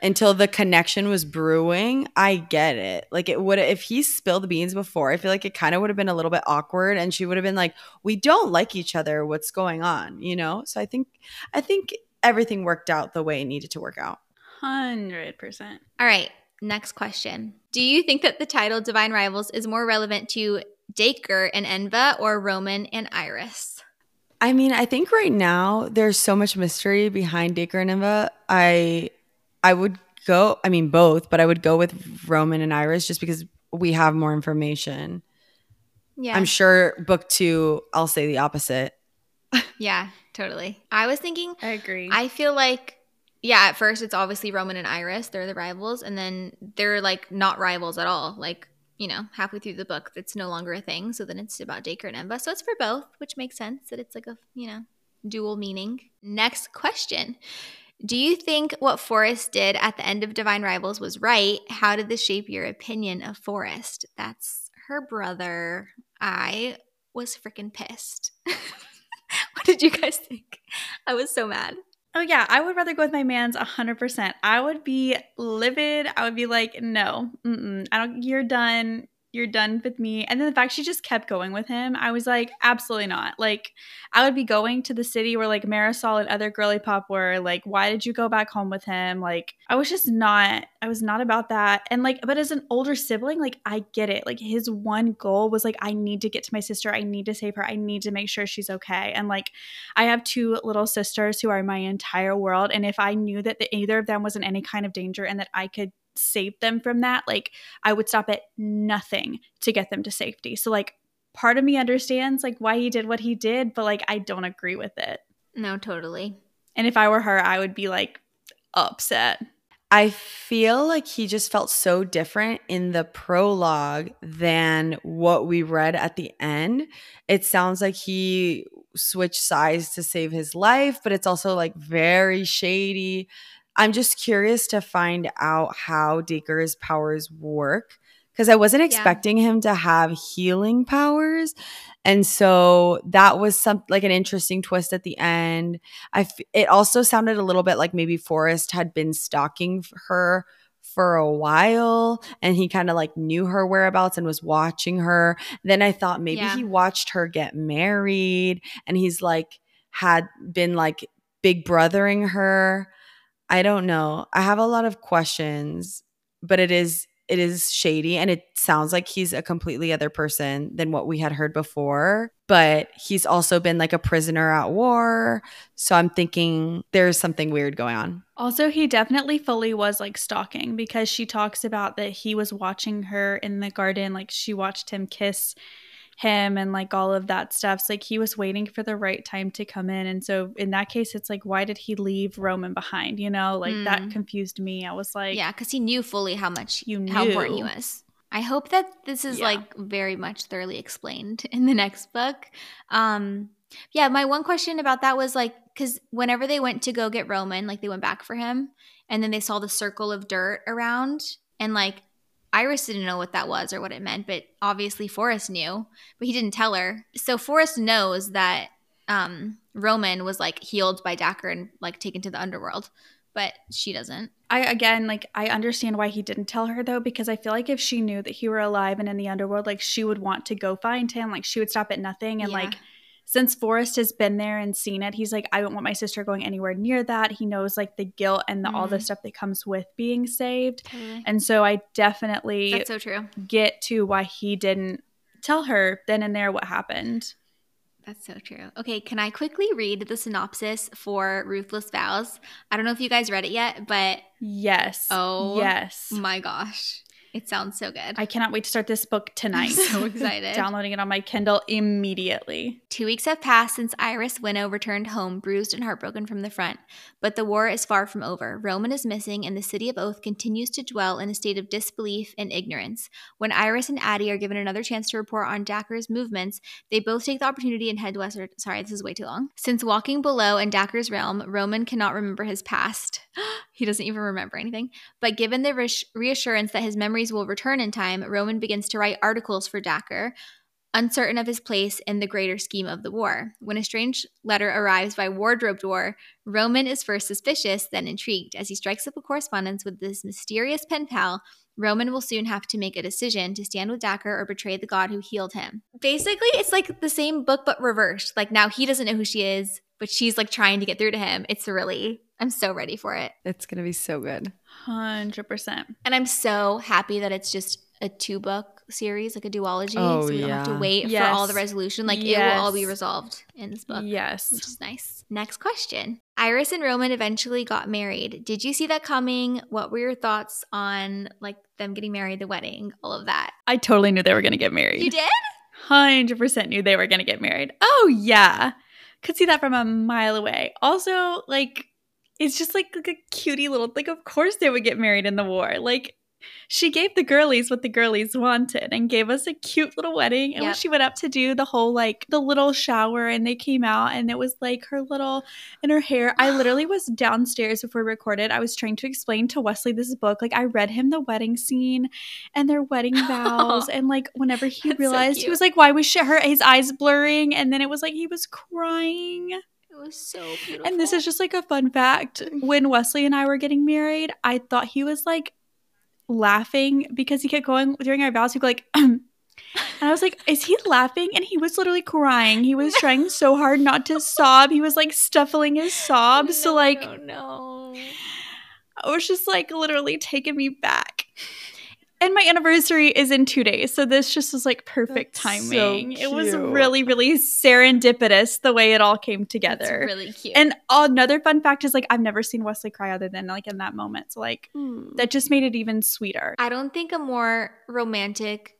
until the connection was brewing, I get it. Like, it would, if he spilled the beans before, I feel like it kind of would have been a little bit awkward and she would have been like, we don't like each other. What's going on? You know? So I think, I think everything worked out the way it needed to work out. 100%. All right, next question. Do you think that the title Divine Rivals is more relevant to Dacre and Enva or Roman and Iris? I mean, I think right now there's so much mystery behind Dacre and Enva. I I would go, I mean both, but I would go with Roman and Iris just because we have more information. Yeah. I'm sure book 2 I'll say the opposite. yeah, totally. I was thinking I agree. I feel like, yeah, at first it's obviously Roman and Iris. They're the rivals. And then they're like not rivals at all. Like, you know, halfway through the book, it's no longer a thing. So then it's about Dacre and Enva. So it's for both, which makes sense that it's like a, you know, dual meaning. Next question. Do you think what Forrest did at the end of Divine Rivals was right? How did this shape your opinion of Forrest? That's her brother. I was freaking pissed. (laughs) what did you guys think? I was so mad. Oh yeah, I would rather go with my man's 100%. I would be livid. I would be like, "No. I don't you're done. You're done with me." And then the fact she just kept going with him, I was like, "Absolutely not." Like I would be going to the city where like Marisol and other girly pop were, like, "Why did you go back home with him?" Like I was just not I was not about that. And like but as an older sibling, like I get it. Like his one goal was like I need to get to my sister. I need to save her. I need to make sure she's okay. And like I have two little sisters who are my entire world. And if I knew that the, either of them was in any kind of danger and that I could save them from that, like I would stop at nothing to get them to safety. So, like, part of me understands like why he did what he did, but like I don't agree with it. No, totally. And if I were her, I would be like upset. I feel like he just felt so different in the prologue than what we read at the end. It sounds like he switched sides to save his life, but it's also like very shady. I'm just curious to find out how Dacre's powers work because I wasn't Yeah. expecting him to have healing powers. And so that was some like an interesting twist at the end. I f- it also sounded a little bit like maybe Forrest had been stalking her for a while and he kind of like knew her whereabouts and was watching her. Then I thought maybe Yeah. he watched her get married and he's like had been like big brothering her. I don't know. I have a lot of questions, but it is it is shady and it sounds like he's a completely other person than what we had heard before, but he's also been like a prisoner at war. So I'm thinking there's something weird going on. Also, he definitely fully was like stalking because she talks about that he was watching her in the garden, like she watched him kiss him and like all of that stuff. It's like he was waiting for the right time to come in. And so in that case, it's like, why did he leave Roman behind? You know, like that Mm. confused me. I was like, yeah, because he knew fully how much You how important he was. I hope that this is Yeah. like very much thoroughly explained (laughs) in the next book. Um, yeah, my one question about that was like, because whenever they went to go get Roman, like they went back for him, and then they saw the circle of dirt around, and like Iris didn't know what that was or what it meant, but obviously Forrest knew, but he didn't tell her. So Forrest knows that um, Roman was like healed by Dacre and like taken to the underworld, but she doesn't. I again like I understand why he didn't tell her though because I feel like if she knew that he were alive and in the underworld like she would want to go find him like she would stop at nothing and Yeah. like since Forrest has been there and seen it he's like I don't want my sister going anywhere near that he knows like the guilt and the, all the Mhm. stuff that comes with being saved Totally. and so I definitely That's so true. get to why he didn't tell her then and there what happened That's so true. Okay, can I quickly read the synopsis for Ruthless Vows? I don't know if you guys read it yet, but yes Oh, yes my gosh, it sounds so good. I cannot wait to start this book tonight so (laughs) excited. downloading it on my Kindle immediately Two weeks have passed since Iris Winnow returned home, bruised and heartbroken from the front. But the war is far from over. Roman is missing, and the city of Oath continues to dwell in a state of disbelief and ignorance. When Iris and Attie are given another chance to report on Dacre's movements, they both take the opportunity and head westward. Sorry, this is way too long. Since walking below in Dacre's realm, Roman cannot remember his past. (gasps) he doesn't even remember anything. But given the reass- reassurance that his memories will return in time, Roman begins to write articles for Dacre uncertain of his place in the greater scheme of the war. When a strange letter arrives by wardrobe door, Roman is first suspicious, then intrigued. As he strikes up a correspondence with this mysterious pen pal, Roman will soon have to make a decision to stand with Dacre or betray the god who healed him. Basically, it's like the same book but reversed. Like now he doesn't know who she is, but she's like trying to get through to him. It's really, I'm so ready for it. It's going to be so good. 100% And I'm so happy that it's just a two book series, like a duology. Oh, so we don't have to yeah. wait for all the resolution. Like it will all be resolved in this book, Yes. which is nice. Next question. Iris and Roman eventually got married. Did you see that coming? What were your thoughts on like them getting married, the wedding, all of that? I totally knew they were going to get married. You did? 100% knew they were going to get married. Oh, yeah. Could see that from a mile away. Also, like, it's just like, like a cutie little, like, of course they would get married in the war. Like, she gave the girlies what the girlies wanted and gave us a cute little wedding. And when Yep. she went up to do the whole, like, the little shower and they came out and it was like her little, and her hair. I literally was (gasps) downstairs before we recorded. I was trying to explain to Wesley this book. Like, I read him the wedding scene and their wedding (laughs) vows. and, like, whenever he That's so realized, he was like, why was she, her, his eyes blurring? And then it was like he was crying. It was so beautiful. And this is just like a fun fact. Mm-hmm. When Wesley and I were getting married, I thought he was like laughing because he kept going during our vows. He'd go like, (clears throat) and I was like, is he laughing? And he was literally crying. He was trying so hard not to (laughs) sob. He was like stuffling his sobs. so like, no, no. it was just like literally taking me back. And my anniversary is in two days. So this just was like perfect That's so timing. it was really, really serendipitous the way it all came It's together. really cute. And another fun fact is like I've never seen Wesley cry other than like in that moment. So like hmm. that just made it even sweeter. I don't think a more romantic,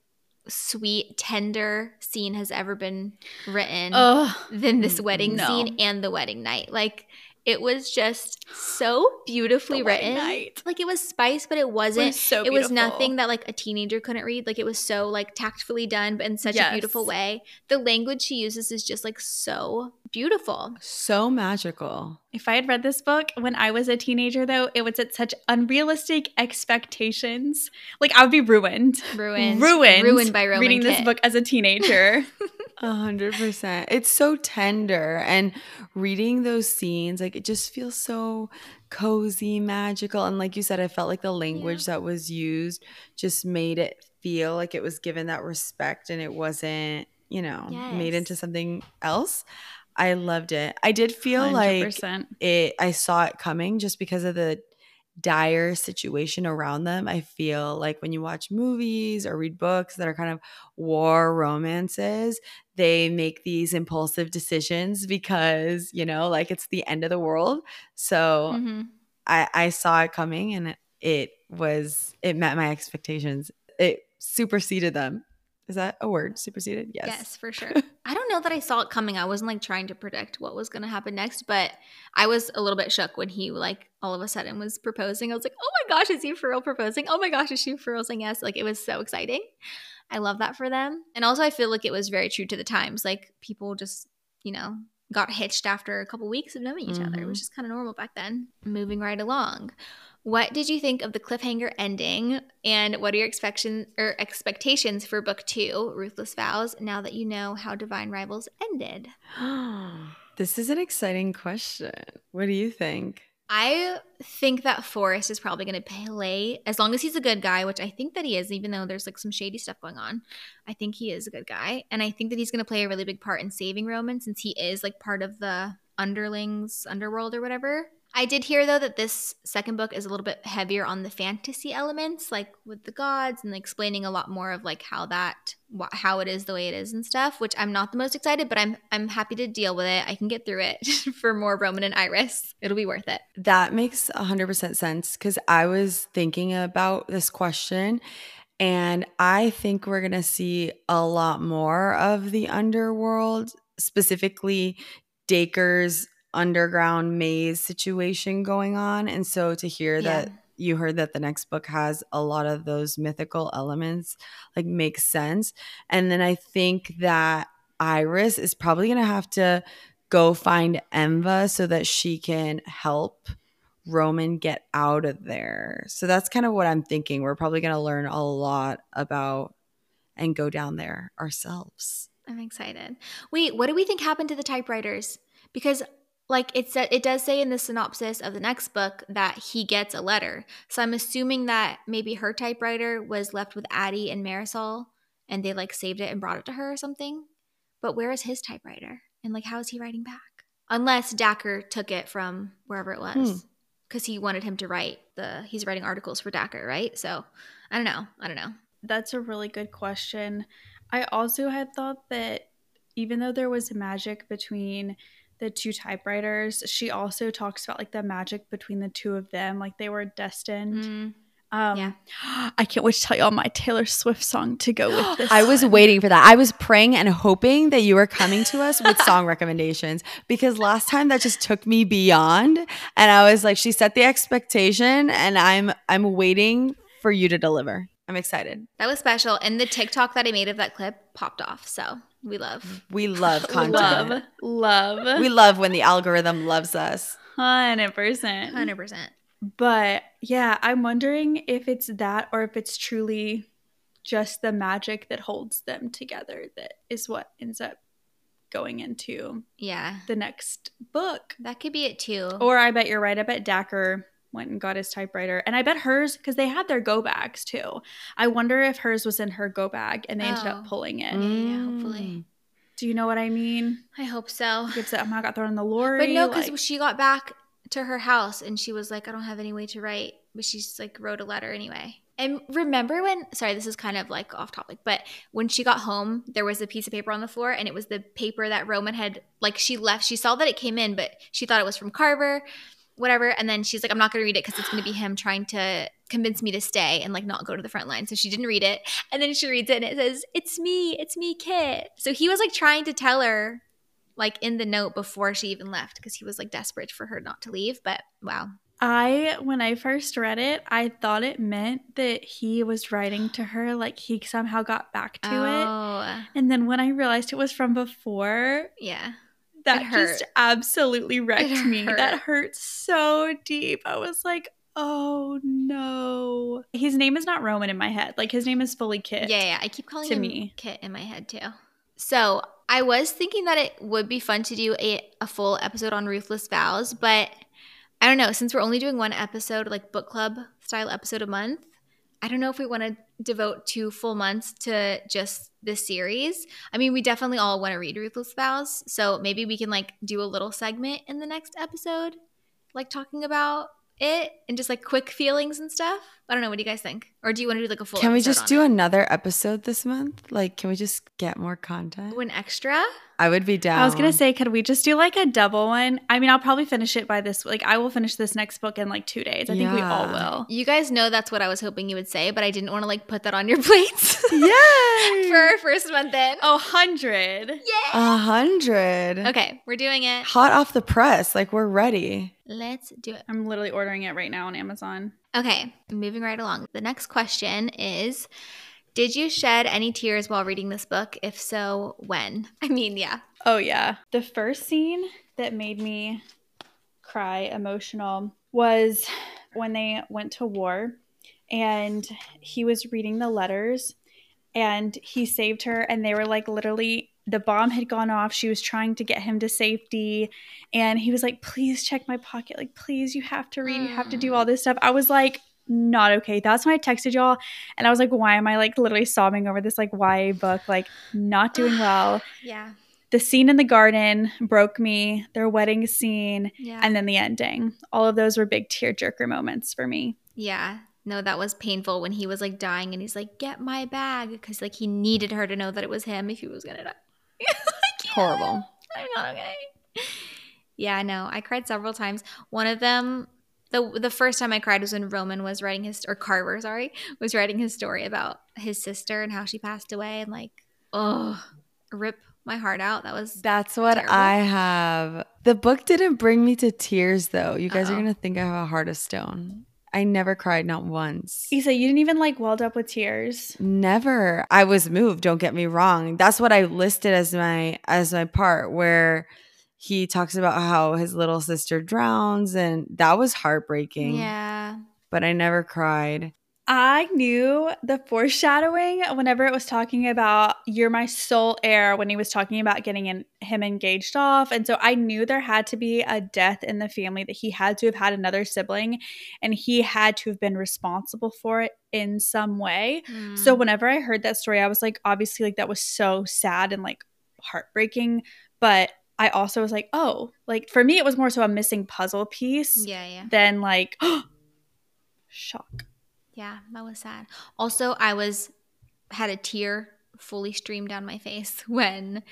sweet, tender scene has ever been written Ugh. than this wedding no. scene and the wedding night. Like It was just so beautifully written. Knight. Like it was spice, but it wasn't. was so it was nothing that like a teenager couldn't read. Like it was so like tactfully done, but in such a beautiful way. The language she uses is just like so beautiful. So magical. If I had read this book when I was a teenager, though, it was at such unrealistic expectations. Like I would be ruined, Ruined. ruined, Ruined by Roman reading this book as a teenager. (laughs) (laughs) A hundred percent. It's so tender and reading those scenes, like it just feels so cozy, magical. And like you said, I felt like the language that was used just made it feel like it was given that respect and it wasn't, you know, made into something else. I loved it. I did feel like 100%. it I saw it coming just because of the dire situation around them. I feel like when you watch movies or read books that are kind of war romances, they make these impulsive decisions because, you know, like it's the end of the world. So Mhm. I, I saw it coming and it, it was, it met my expectations. It superseded them. Is that a word? Superseded? Yes. Yes, for sure. (laughs) I don't know that I saw it coming. I wasn't like trying to predict what was going to happen next, but I was a little bit shook when he like all of a sudden was proposing. I was like, "Oh my gosh, is he for real proposing? Oh my gosh, is she for real saying yes?" Like it was so exciting. I love that for them. And also I feel like it was very true to the times. Like people just, you know, got hitched after a couple weeks of knowing each other, Mhm. which is kind of normal back then. Moving right along. What did you think of the cliffhanger ending, and what are your expectations or expectations for book two, Ruthless Vows? Now that you know how Divine Rivals ended, (gasps) this is an exciting question. What do you think? I think that Forrest is probably going to play as long as he's a good guy, which I think that he is, even though there's like some shady stuff going on. I think he is a good guy, and I think that he's going to play a really big part in saving Roman since he is like part of the underlings, underworld, or whatever. I did hear though that this second book is a little bit heavier on the fantasy elements, like with the gods and explaining a lot more of like how that wh- how it is the way it is and stuff. Which I'm not the most excited, but I'm I'm happy to deal with it. I can get through it (laughs) for more Roman and Iris. It'll be worth it. That makes 100% sense because I was thinking about this question and I think we're going to see a lot more of the underworld, specifically Dacre's underground maze situation going on. And so to hear Yeah. that you heard that the next book has a lot of those mythical elements like makes sense. And then I think that Iris is probably going to have to go find Enva so that she can help Roman get out of there. So that's kind of what I'm thinking. We're probably going to learn a lot about and go down there ourselves. I'm excited. Wait, what do we think happened to the typewriters? Because like it said it does say in the synopsis of the next book that he gets a letter. So I'm assuming that maybe her typewriter was left with Attie and Marisol and they like saved it and brought it to her or something. But where is his typewriter? And like how is he writing back? Unless Dacre took it from wherever it Hmm. was. Because he wanted him to write the he's writing articles for Dacre, right? So I don't know. I don't know. That's a really good question. I also had thought that even though there was magic between the two typewriters, she also talks about like the magic between the two of them, like they were destined. Mm. Um, Yeah. (gasps) I can't wait to tell you all my Taylor Swift song to go with (gasps) this. I was waiting for that. I was praying and hoping that you were coming to us with song (laughs) recommendations because last time that just took me beyond and I was like she set the expectation and I'm I'm waiting for you to deliver. I'm excited. That was special. And the TikTok that I made of that clip popped off. So we love. We love (laughs) content. love, love, We love when the algorithm loves us. hundred percent. 100%. But yeah, I'm wondering if it's that or if it's truly just the magic that holds them together that is what ends up going into Yeah. the next book. That could be it too. Or I bet you're right. I bet Dacre went and got his typewriter. And I bet hers, because they had their go bags too. I wonder if hers was in her go bag and they ended up Oh. pulling it. yeah, hopefully. Mm. Do you know what I mean? I hope so. Gets it, I got thrown in the lorry. But no, because like- she got back to her house and she was like, I don't have any way to write. But she's like, wrote a letter anyway. And remember when, sorry, this is kind of like off topic, but when she got home, there was a piece of paper on the floor and it was the paper that Roman had, like, she left. She saw that it came in, but she thought it was from Carver, whatever. And then she's like, I'm not going to read it because it's going to be him trying to convince me to stay and like not go to the front line. So she didn't read it. And then she reads it and it says, It's me, it's me, Kitt. So he was like trying to tell her like in the note before she even left because he was like desperate for her not to leave. But wow. I, when I first read it, I thought it meant that he was writing to her, like he somehow got back to it. oh, And then when I realized it was from before, yeah. That just absolutely wrecked me. That hurt. hurt so deep. I was like, oh no. His name is not Roman in my head. Like his name is fully Kitt. Yeah, yeah. I keep calling to him me. Kitt in my head too. So I was thinking that it would be fun to do a, a full episode on Ruthless Vows, but I don't know. Since we're only doing one episode, like book club style episode a month, I don't know if we want to devote two full months to just this series. I mean, we definitely all want to read Ruthless Vows, so maybe we can like do a little segment in the next episode, like talking about it and just like quick feelings and stuff. I don't know. What do you guys think? Or do you want to do like a full? Can we just on do it? another episode this month? Like, can we just get more content? an extra? I would be down. I was gonna say, could we just do like a double one? I mean, I'll probably finish it by this. Like, I will finish this next book in like two days. I think we all will. You guys know that's what I was hoping you would say, but I didn't want to like put that on your (laughs) plates Yay! (laughs) for our first month in. Oh, 100. yeah. a hundred. Okay, we're doing it. Hot off the press. Like we're ready. Let's do it. I'm literally ordering it right now on Amazon. Okay, moving right along. The next question is Did you shed any tears while reading this book? If so, when? (laughs) I mean, yeah. Oh, yeah. The first scene that made me cry emotional was when they went to war and he was reading the letters and he saved her and they were like literally the bomb had gone off. She was trying to get him to safety. And he was like please check my pocket. Like please you have to read. You have to do all mm. this stuff. I was like not okay. That's when i texted y'all. And i was like why am i like literally sobbing over this like ya book? Like not (sighs) doing well. Yeah. the scene in the garden broke me their wedding scene Yeah. and then the ending. All of those were big tearjerker moments for me. Yeah. No, that was painful when he was like dying and he's like, Get my bag. Because like he needed her to know that it was him if he was going to die. (laughs) Horrible. I'm not okay. Yeah, I know. I cried several times. One of them, the the first time I cried was when Roman was writing his or Carver, sorry, was writing his story about his sister and how she passed away, and like, oh, rip my heart out. That was That's what Terrible. I have. The book didn't bring me to tears though. You guys Uh-oh. are gonna think I have a heart of stone. I never cried, not once. isa you didn't even like welled up with tears Never. I was moved, don't get me wrong. That's what I listed as my as my part where he talks about how his little sister drowns and that was heartbreaking. yeah. But I never cried. I knew the foreshadowing whenever it was talking about you're my sole heir when he was talking about getting in, him engaged off. And so I knew there had to be a death in the family that he had to have had another sibling and he had to have been responsible for it in some way. Mm. So whenever I heard that story, I was like, obviously, like that was so sad and like heartbreaking. But I also was like, oh, like for me, it was more so a missing puzzle piece yeah, yeah, than like (gasps) shock. Yeah. That was sad. Also, I was had a tear fully stream down my face (laughs) when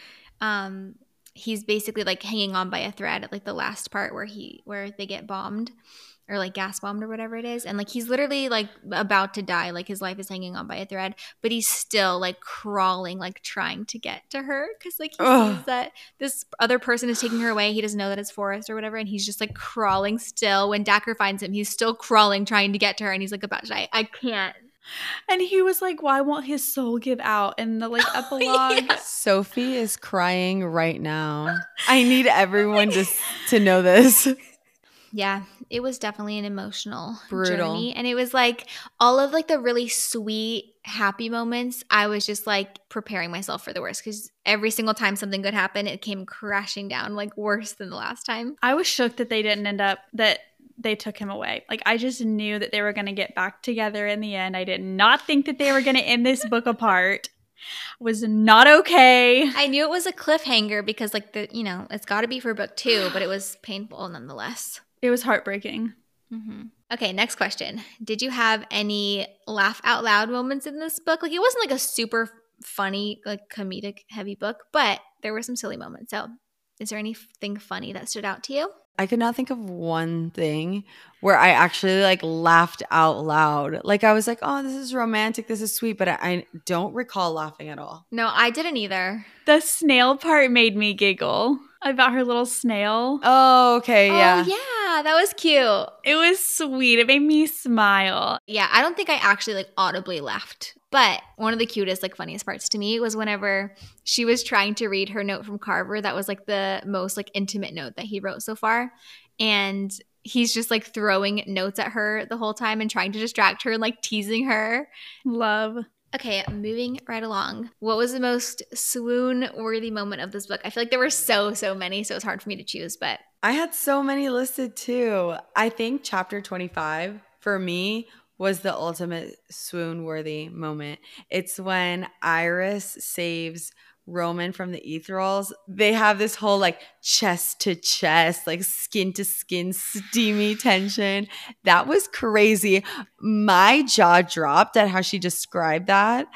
um he's basically like hanging on by a thread at like the last part where he where they get bombed or like gas bombed or whatever it is and like he's literally like about to die like his life is hanging on by a thread but he's still like crawling like trying to get to her because like he Ugh. sees that this other person is taking her away he doesn't know that it's Forrest or whatever and he's just like crawling still when Dacre finds him he's still crawling trying to get to her and he's like about to die I can't And he was like, Why won't his soul give out? And the like (laughs) oh, epilogue. Yeah. Sophie is crying right now. I need everyone to to know this. (laughs) Yeah, it was definitely an emotional Brutal. journey. And it was like all of like the really sweet, happy moments. I was just like preparing myself for the worst because every single time something good happened, it came crashing down like worse than the last time. I was shook that they didn't end up that they took him away. Like I just knew that they were gonna get back together in the end. I did not think that they were gonna end this book (laughs) apart. Was not okay. I knew it was a cliffhanger because like the, you know, it's got to be for book two, but it was painful nonetheless. It was heartbreaking. hmm Okay, next question. Did you have any laugh out loud moments in this book? Like it wasn't like a super funny, like comedic heavy book, but there were some silly moments. So Is there anything funny that stood out to you? I could not think of one thing where I actually like laughed out loud. Like I was like, "Oh, this is romantic. This is sweet," but I, I don't recall laughing at all. No, I didn't either. The snail part made me giggle about her little snail. Oh, okay, oh, yeah. Oh, yeah, that was cute. It was sweet. It made me smile. Yeah, I don't think I actually like audibly laughed. But one of the cutest, like funniest parts to me was whenever she was trying to read her note from Carver. That was like the most like intimate note that he wrote so far. And he's just like throwing notes at her the whole time and trying to distract her and like teasing her. Love. Okay, moving right along. What was the most swoon worthy moment of this book? I feel like there were so, so many, so it's hard for me to choose, but I had so many listed too. I think chapter 25 for me was the ultimate swoon worthy moment. It's when Iris saves Roman from the Eithrals. They have this whole like chest to chest, like skin to skin, steamy tension. That was crazy. My jaw dropped at how she described that.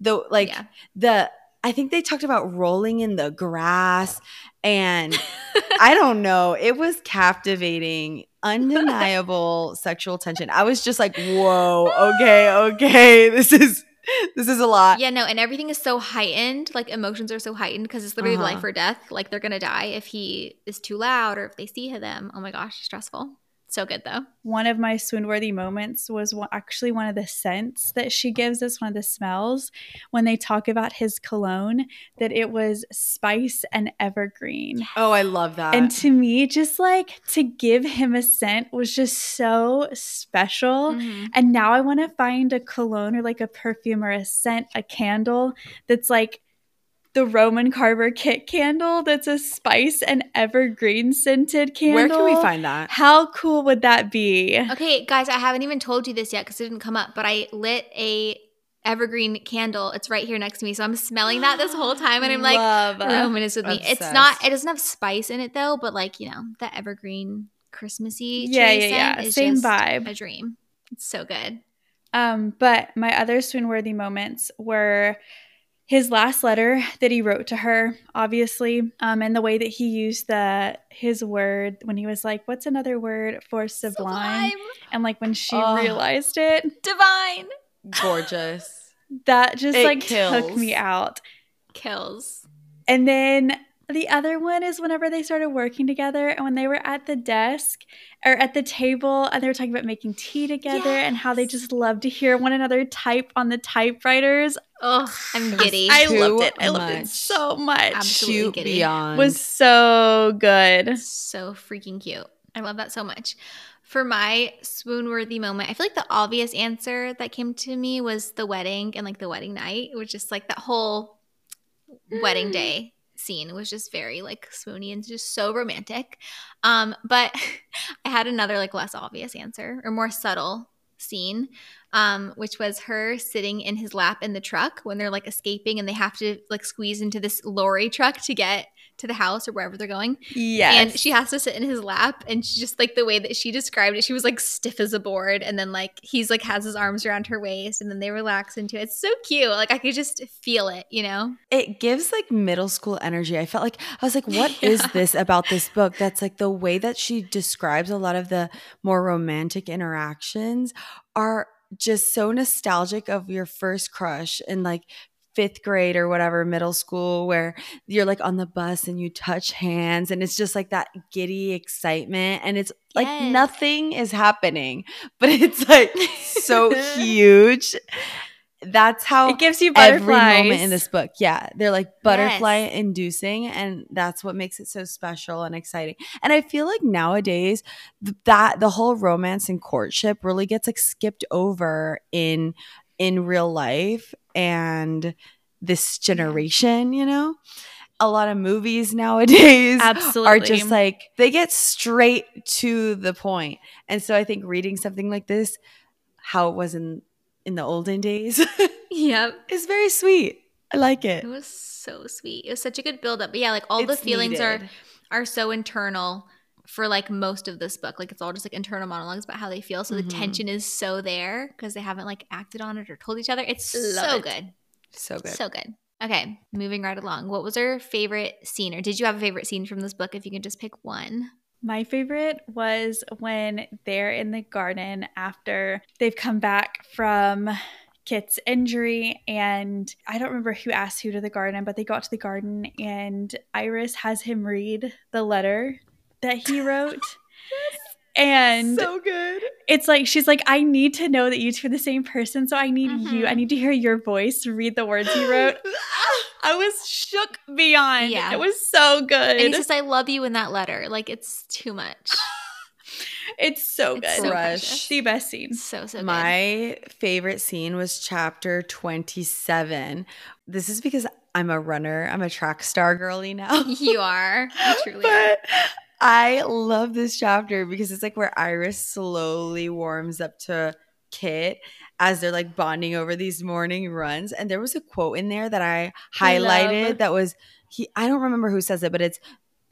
Though, like Yeah. the, I think they talked about rolling in the grass and (laughs) I don't know. It was captivating, undeniable (laughs) sexual tension. I was just like, whoa, okay, okay. This is (laughs) this is a lot. yeah, no, and everything is so heightened. Like emotions are so heightened because it's literally Uh-huh. life or death. Like they're gonna die if he is too loud or if they see him. Oh my gosh, stressful. So good though. One of my swoon worthy moments was one, actually one of the scents that she gives us, one of the smells, when they talk about his cologne, that it was spice and evergreen. Oh, I love that. And to me, just like to give him a scent was just so special. Mhm. And now I want to find a cologne or like a perfume or a scent, a candle that's like the Roman Carver Kitt candle that's a spice and evergreen scented candle. Where can we find that? How cool would that be? Okay, guys, I haven't even told you this yet because it didn't come up, but I lit a evergreen candle. It's right here next to me. So I'm smelling that this whole time and I'm like, Love. Roman is with me. It's not it doesn't have spice in it though, but like, you know, that evergreen Christmassy Yeah, tree yeah, yeah. is Same just vibe. A dream. It's so good. Um, but my other swoon worthy moments were his last letter that he wrote to her, obviously, um, and the way that he used the his word when he was like, "What's another word for sublime?" And like when she Oh. realized it, Divine. Gorgeous. that just It like took me out. Kills. And then the other one is whenever they started working together and when they were at the desk or at the table and they were talking about making tea together and how they just love to hear one another type on the typewriters. Oh, I'm giddy. I Too loved it. I loved it so much. Absolutely Cute giddy. beyond. Was so good. so freaking cute. I love that so much. For my swoon worthy moment, I feel like the obvious answer that came to me was the wedding and like the wedding night. It was just like that whole wedding mm. day scene was just very like swoony and just so romantic. Um, but (laughs) I had another like less obvious answer or more subtle scene, um, which was her sitting in his lap in the truck when they're like escaping and they have to like squeeze into this lorry truck to get to the house or wherever they're going. Yeah. And she has to sit in his lap, and she just like the way that she described it, she was like stiff as a board, and then like he's like has his arms around her waist, and then they relax into it. It's so cute. Like I could just feel it, you know. it gives like middle school energy. I felt like I was like, what (laughs) is Yeah. this about this book? That's like the way that she describes a lot of the more romantic interactions are just so nostalgic of your first crush and like fifth grade or whatever, middle school, where you're like on the bus and you touch hands and it's just like that giddy excitement. And it's like Yes. nothing is happening, (laughs) but it's like so (laughs) huge. That's how it gives you every butterflies. moment in this book. Yeah, they're like butterfly inducing, and that's what makes it so special and exciting. And I feel like nowadays th- that the whole romance and courtship really gets like skipped over in in real life and this generation. You know, a lot of movies (laughs) nowadays Absolutely. are just like they get straight to the point. And so I think reading something like this, how it was in in the olden days, (laughs) Yep. is very sweet. I like It it. was so sweet. It was such a good build up. But yeah, like all the It's feelings are are so internal for like most of this book. Like it's all just like internal monologues about how they feel. So Mhm. the tension is so there because they haven't like acted on it or told each other. It's Love so it. good. so good. So good. Okay, moving right along. What was our favorite scene, or did you have a favorite scene from this book? If you could just pick one. My favorite was when they're in the garden after they've come back from Kitt's injury. And I don't remember who asked who to the garden, but they got to the garden and Iris has him read the letter that he wrote. (laughs) And so good. it's like she's like, I need to know that you two are the same person, so I need you. Mhm. I need to hear your voice read the words you wrote. (laughs) I was shook beyond. Yeah. It was so good. And he says, "I love you" in that letter. Like it's too much. (laughs) it's so good. It's so Crush. precious. the best scene. So so good. My favorite scene was chapter 27. This is because I'm a runner. I'm a track star girly now. you are. You truly are. I love this chapter because it's like where Iris slowly warms up to Kitt as they're like bonding over these morning runs. And there was a quote in there that I highlighted Love. that was he I don't remember who says it, but it's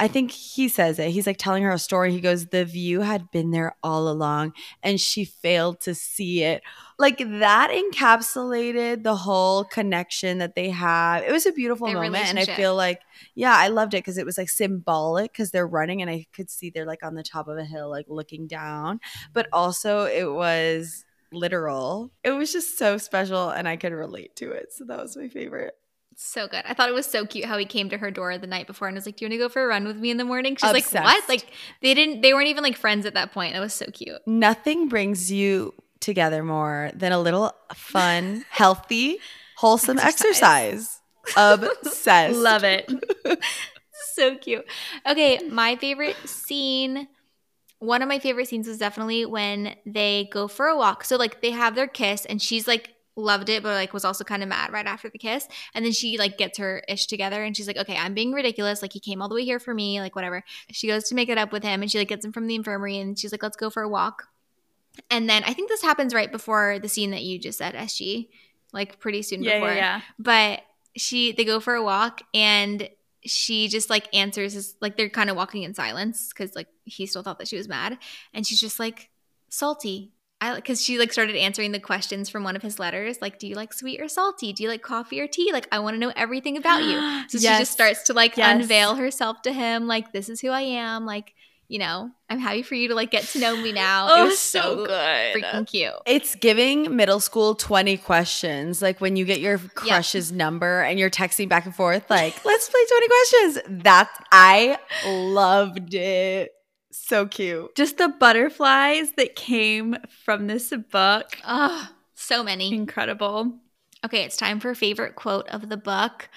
I think he says it. He's like telling her a story. He goes, The view had been there all along and she failed to see it. Like that encapsulated the whole connection that they have. It was a beautiful Their moment. And I feel like, yeah, I loved it because it was like symbolic because they're running and I could see they're like on the top of a hill, like looking down. But also it was literal. It was just so special and I could relate to it. So that was my favorite. So good. I thought it was so cute how he came to her door the night before and was like, "Do you want to go for a run with me in the morning?" She's like, "What?" Like they didn't. They weren't even like friends at that point. It was so cute. Nothing brings you together more than a little fun, (laughs) healthy, wholesome Exercise. exercise. Obsessed. (laughs) Love it. (laughs) so cute. Okay, my favorite scene. One of my favorite scenes was definitely when they go for a walk. So like they have their kiss, and she's like loved it, but like was also kind of mad right after the kiss. And then she like gets her ish together, and she's like, "Okay, I'm being ridiculous. Like he came all the way here for me. Like whatever." She goes to make it up with him, and she like gets him from the infirmary, and she's like, "Let's go for a walk." And then I think this happens right before the scene that you just said, SG, like pretty soon Yeah, before yeah, yeah. but she they go for a walk and she just like answers his like they're kind of walking in silence because like he still thought that she was mad and she's just like salty i because she like started answering the questions from one of his letters like do you like sweet or salty do you like coffee or tea like i want to know everything about you (gasps) so she just starts to like Yes. unveil herself to him like this is who i am like you know i'm happy for you to like get to know me now Oh, it was so, good. freaking cute It's giving middle school 20 questions. Like when you get your crush's number and you're texting back and forth, like, let's play 20 questions. That's, I loved it. So cute. Just the butterflies that came from this book. oh so many Incredible. Okay, it's time for favorite quote of the book.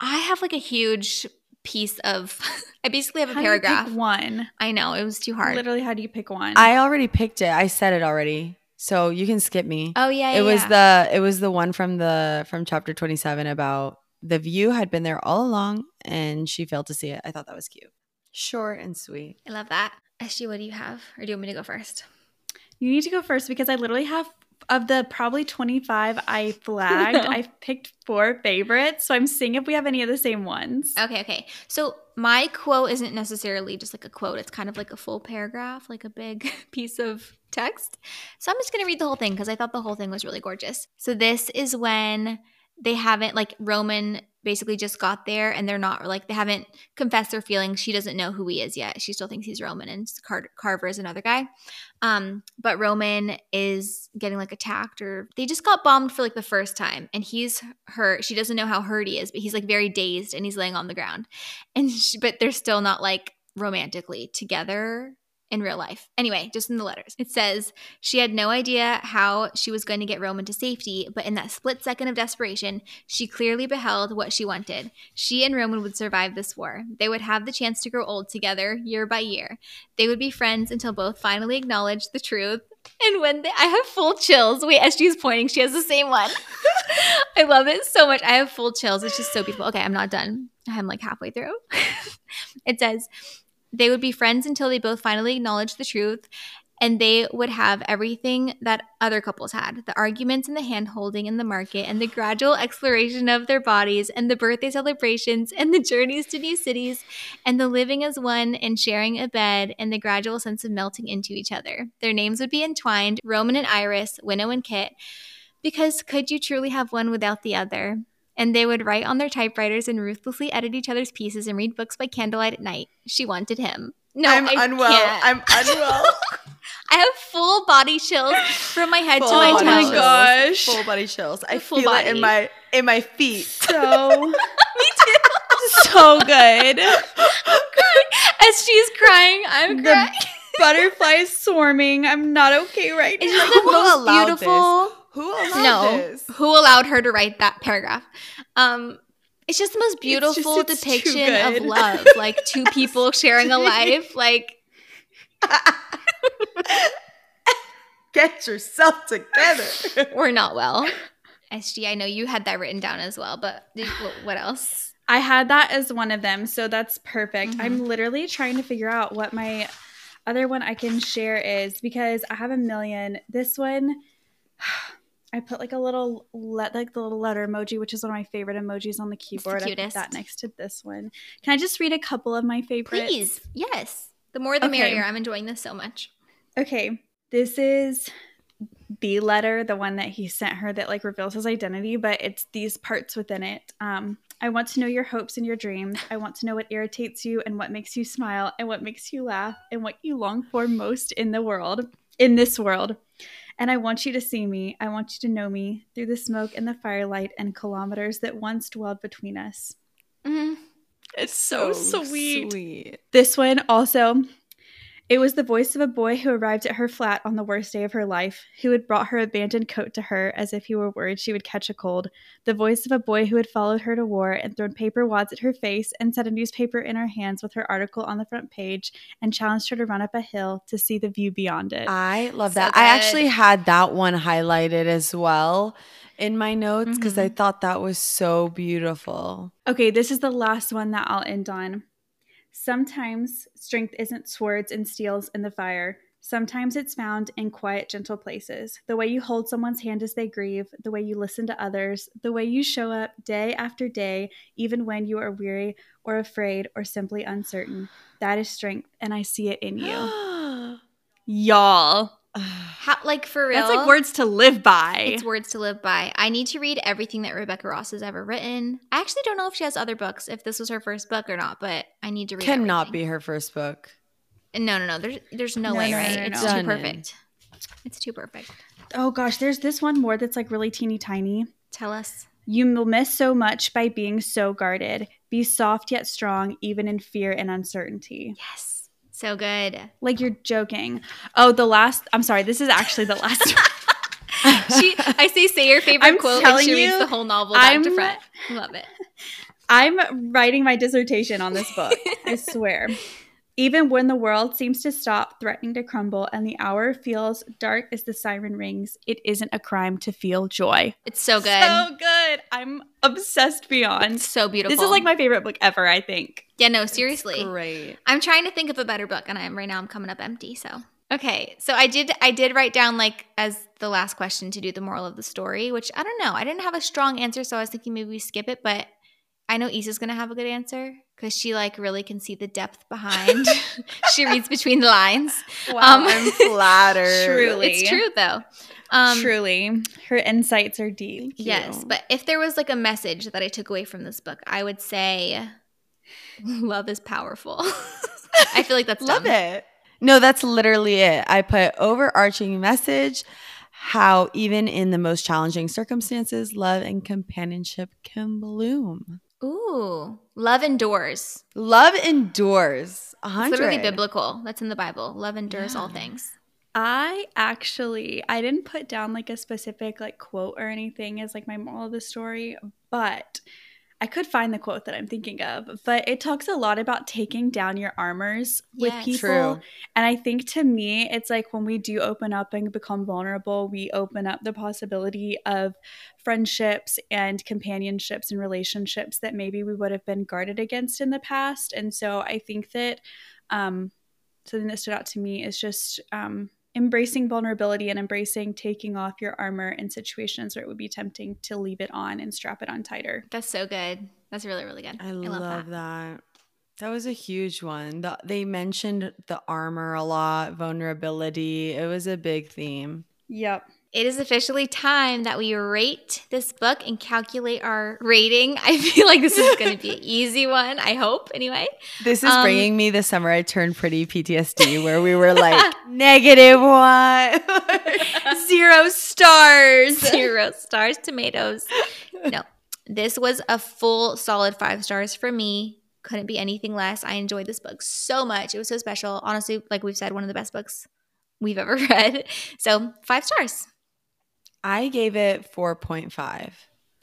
I have like a huge piece of (laughs) I basically have a How do you paragraph. pick one. I know, it was too hard. Literally, how do you pick one? I already picked it. I said it already. So you can skip me. oh yeah, yeah it was yeah. the it was the one from the from chapter 27 about the view had been there all along and she failed to see it. I thought that was cute. Short and sweet. I love that. Ashley, what do you have? Or do you want me to go first? you need to go first because I literally have of the probably 25 I flagged, (laughs) I've picked four favorites. So I'm seeing if we have any of the same ones. Okay, okay. So my quote isn't necessarily just like a quote. It's kind of like a full paragraph, like a big (laughs) piece of text. So I'm just going to read the whole thing because I thought the whole thing was really gorgeous. So this is when they haven't, like, Roman basically just got there and they're not, like, they haven't confessed their feelings. She doesn't know who he is yet. She still thinks he's Roman and Car- Carver is another guy. Um, but Roman is getting like attacked or they just got bombed for like the first time and he's hurt. She doesn't know how hurt he is, but he's like very dazed and he's laying on the ground. And she, but they're still not like romantically together in real life. Anyway, just in the letters. It says she had no idea how she was going to get Roman to safety, but in that split second of desperation, she clearly beheld what she wanted. She and Roman would survive this war. They would have the chance to grow old together year by year. They would be friends until both finally acknowledged the truth. And when they, (laughs) I have full chills. Wait, as she's pointing, she has the same one. (laughs) I love it so much. I have full chills. It's just so beautiful. Okay, I'm not done. I'm like halfway through. (laughs) it says, they would be friends until they both finally acknowledged the truth and they would have everything that other couples had the arguments and the hand holding in the market and the gradual exploration of their bodies and the birthday celebrations and the journeys to new cities and the living as one and sharing a bed and the gradual sense of melting into each other. Their names would be entwined Roman and Iris, Winnow and Kitt, because could you truly have one without the other? And they would write on their typewriters and ruthlessly edit each other's pieces and read books by candlelight at night. She wanted him. No, I'm I unwell. can't. I'm unwell. (laughs) I have full body chills from my head Full to my toes. Oh my gosh. Full body chills. I Full feel it in my in my feet. So (laughs) Me too. so good. (laughs) As she's crying, I'm The crying. butterflies swarming. I'm not okay right It's now. just the most allowed beautiful. Who allowed No, this? who allowed her to write that paragraph? Um, it's just the most beautiful it's too depiction of love, like two (laughs) people sharing a life. Like (laughs) Get yourself together. (laughs) we're not well. SG, I know you had that written down as well, but did, what, what else? I had that as one of them, so that's perfect. Mhm. I'm literally trying to figure out what my other one I can share is because I have a million. This one, (sighs) I put like a little let like the little letter emoji, which is one of my favorite emojis on the keyboard. I put that next to this one. Can I just read a couple of my favorites? Please, yes. The more the Okay. merrier. I'm enjoying this so much. Okay, this is the letter, the one that he sent her that like reveals his identity, but it's these parts within it. Um, I want to know your hopes and your dreams. I want to know what irritates you and what makes you smile and what makes you laugh and what you long for most in the world, in this world. And I want you to see me. I want you to know me through the smoke and the firelight and kilometers that once dwelled between us. Mhm. It's so, sweet. sweet. This one also. It was the voice of a boy who arrived at her flat on the worst day of her life, who had brought her abandoned coat to her as if he were worried she would catch a cold. The voice of a boy who had followed her to war and thrown paper wads at her face and set a newspaper in her hands with her article on the front page and challenged her to run up a hill to see the view beyond it. I love So that. I actually had that one highlighted as well in my notes because I Mhm. thought that was so beautiful. Okay, this is the last one that I'll end on. Sometimes strength isn't swords and steels in the fire. Sometimes it's found in quiet, gentle places. The way you hold someone's hand as they grieve, the way you listen to others, the way you show up day after day, even when you are weary or afraid or simply uncertain. That is strength, and I see it in you. (gasps) Y'all. (sighs) How, like for real? That's like words to live by. It's words to live by. I need to read everything that Rebecca Ross has ever written. I actually don't know if she has other books, if this was her first book or not, but I need to read. It. Cannot everything. be her first book. No, no, no. There's, there's no, No, way, no, right? no, no, it's no. too perfect. It's too perfect. oh gosh, there's this one more that's like really teeny tiny. Tell us. You will miss so much by being so guarded. Be soft yet strong, even in fear and uncertainty. Yes. So good. Like you're joking. Oh, the last. I'm sorry. This is actually the last. (laughs) (laughs) She, I say, say your favorite I'm quote, and telling she reads you, the whole novel back I'm- front. Love it. I'm writing my dissertation on this book. I swear. Even when the world seems to stop, threatening to crumble, and the hour feels dark as the siren rings, it isn't a crime to feel joy. It's so good. So good. I'm obsessed beyond. it's so beautiful. This is like my favorite book ever, I think. yeah. No, seriously. Great. I'm trying to think of a better book, and I'm right now. I'm coming up empty. So okay, so I did. I did write down like as the last question to do the moral of the story, which I don't know. I didn't have a strong answer, so I was thinking maybe we skip it. But I know Isa's gonna have a good answer because she like really can see the depth behind. (laughs) she reads between the lines. Wow. Um, I'm (laughs) flattered. Truly. It's true though. Um, Truly. Her insights are deep. Yes, but if there was like a message that I took away from this book, I would say (laughs) love is powerful. I feel like that's Love dumb. it. No, that's literally it. I put overarching message how even in the most challenging circumstances, love and companionship can bloom. Ooh, love endures. Love endures. A It's literally biblical. That's in the Bible. Love endures all things. I actually I didn't put down like a specific like quote or anything as like my moral of the story, but I could find the quote that I'm thinking of. But it talks a lot about taking down your armors with Yes. people. True. And I think to me, it's like when we do open up and become vulnerable, we open up the possibility of friendships and companionships and relationships that maybe we would have been guarded against in the past. And so I think that um, something that stood out to me is just um, embracing vulnerability and embracing taking off your armor in situations where it would be tempting to leave it on and strap it on tighter. That's so good. That's really, really good. I, I, love, love, that. that. that. was a huge one. The, they mentioned the armor a lot, vulnerability. It was a big theme. Yep. It is officially time that we rate this book and calculate our rating. (laughs) I feel like this is going to be an (laughs) easy one. I hope, anyway. This is Um, bringing me the summer I turned pretty PTSD, where we were like (laughs) negative one, zero stars. Zero stars, tomatoes. No, this was a full solid five stars for me. Couldn't be anything less. I enjoyed this book so much. It was so special. Honestly, like we've said, one of the best books we've ever read. So, five stars. I gave it four point five.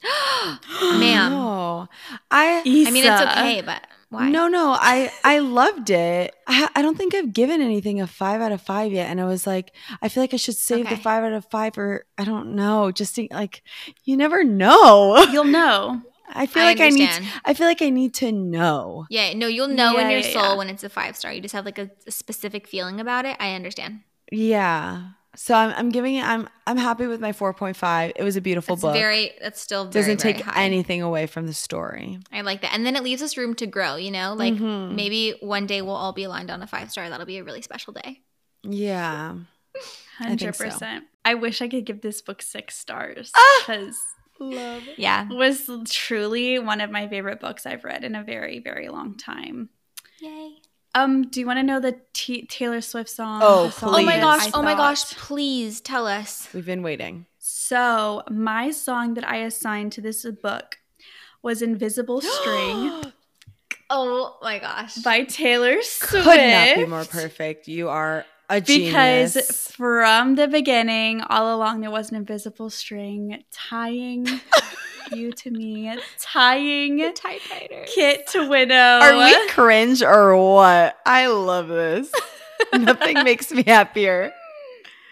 (gasps) Ma'am. (gasps) no, I. I mean, it's okay, but why? No, no, I I loved it. I I don't think I've given anything a five out of five yet, and I was like, I feel like I should save the five out of five, or I don't know, just to, like you never know. (laughs) You'll know. I feel I like I need. understand. I feel like I need to know. Yeah, no, you'll know in your yeah, soul yeah. when it's a five star. You just have like a, a specific feeling about it. I understand. Yeah. So I'm I'm giving it. I'm I'm happy with my four point five. It was a beautiful That's book. very. That's still very, Doesn't very take high. anything away from the story. I like that, and then it leaves us room to grow. You know, like Mhm. maybe one day we'll all be aligned on a five star. That'll be a really special day. Yeah. (laughs) I think Hundred so. percent. I wish I could give this book six stars Ah! because Love. Yeah. was truly one of my favorite books I've read in a very, very long time. Yay. Um, do you want to know the T- Taylor Swift song? Oh, The song Oh my gosh. I Oh my gosh. Please tell us. We've been waiting. So my song that I assigned to this book was "Invisible (gasps) String" Oh my gosh. by Taylor Swift. Could not be more perfect. You are a genius. Because genius. from the beginning, all along, there was an invisible string tying (laughs) you to me, tying typewriter. Kitt to Winnow. Are we cringe or what? I love this. (laughs) Nothing makes me happier.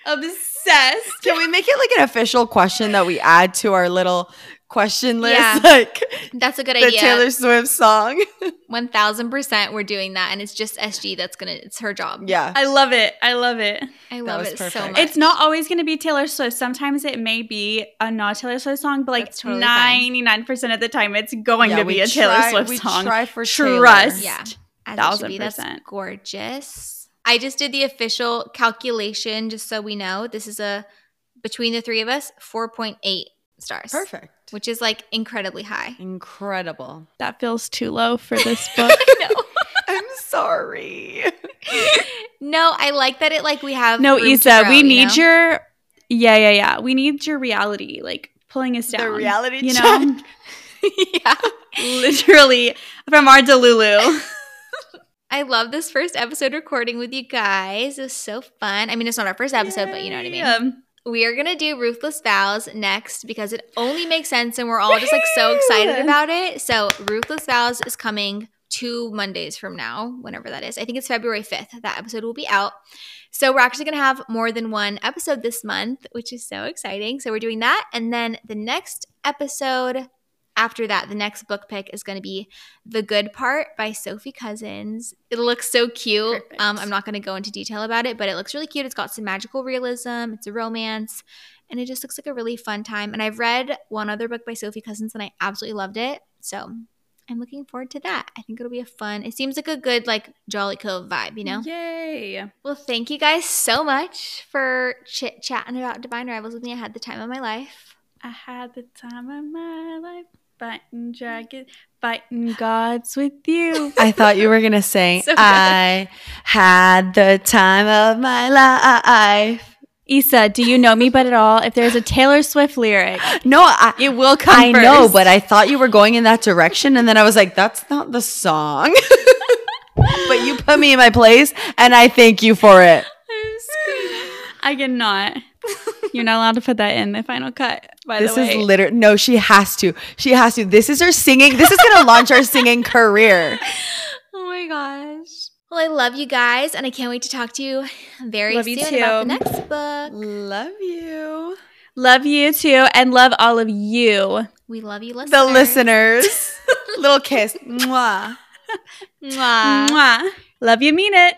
obsessed? Can we make it like an official question that we add to our little question list? Yeah. (laughs) Like That's a good the idea. Taylor Swift song. (laughs) One thousand percent, we're doing that, and it's just SG that's gonna. It's her job. yeah. I love it. I love it. I love was it so much. It's not always going to be Taylor Swift. Sometimes it may be a not Taylor Swift song, but like That's totally fine. 99% of the time, it's going Yeah, to be a Taylor try- Swift we song. try for Taylor. Trust. Yeah. As it should Thousand. That's percent. gorgeous. I just did the official calculation, just so we know. This is a between the three of us, four point eight stars. Perfect. Which is like incredibly high. Incredible. That feels too low for this (laughs) book. (laughs) I'm sorry. No, I like that it like we have no, to grow, we need know? your. Yeah, yeah, yeah. We need your reality, like pulling us down. The reality you check. know? (laughs) yeah. Literally from our Delulu. I love this first episode recording with you guys. It was so fun. I mean, it's not our first episode, but you know what I mean. Yeah. We are gonna do Ruthless Vows next because it only makes sense and we're all just like so excited about it. So Ruthless Vows is coming two Mondays from now, whenever that is. I think it's February 5th. That episode will be out. So we're actually gonna have more than one episode this month, which is so exciting. So we're doing that. And then the next episode after that, the next book pick is going to be The Good Part by Sophie Cousens. It looks so cute. Um, I'm not going to go into detail about it, but it looks really cute. It's got some magical realism, it's a romance, and it just looks like a really fun time. And I've read one other book by Sophie Cousens and I absolutely loved it. So I'm looking forward to that. I think it'll be a fun, it seems like a good, like, Jolly Cove vibe, you know? Yay. Well, thank you guys so much for chit chatting about Divine Rivals with me. I had the time of my life. I had the time of my life fighting dragons, fighting gods with you. (laughs) I thought you were gonna say (laughs) So. I had the time of my life. Isa, do you know me but at all? If there's a Taylor Swift lyric, No, I it will come I know, but I thought you were going in that direction, and then I was like, "That's not the song." (laughs) but you put me in my place, and I thank you for it. I cannot. You're not allowed to put that in the final cut. By This the way, this is literally no. She has to. She has to. This is her singing. This is gonna launch our singing (laughs) career. Oh my gosh. Well, I love you guys, and I can't wait to talk to you very Love soon you about the next book. Love you, love you too, and love all of you. We love you, listeners. the listeners. (laughs) Little kiss. Mwah. (laughs) Mwah. Mwah. Love you, mean it.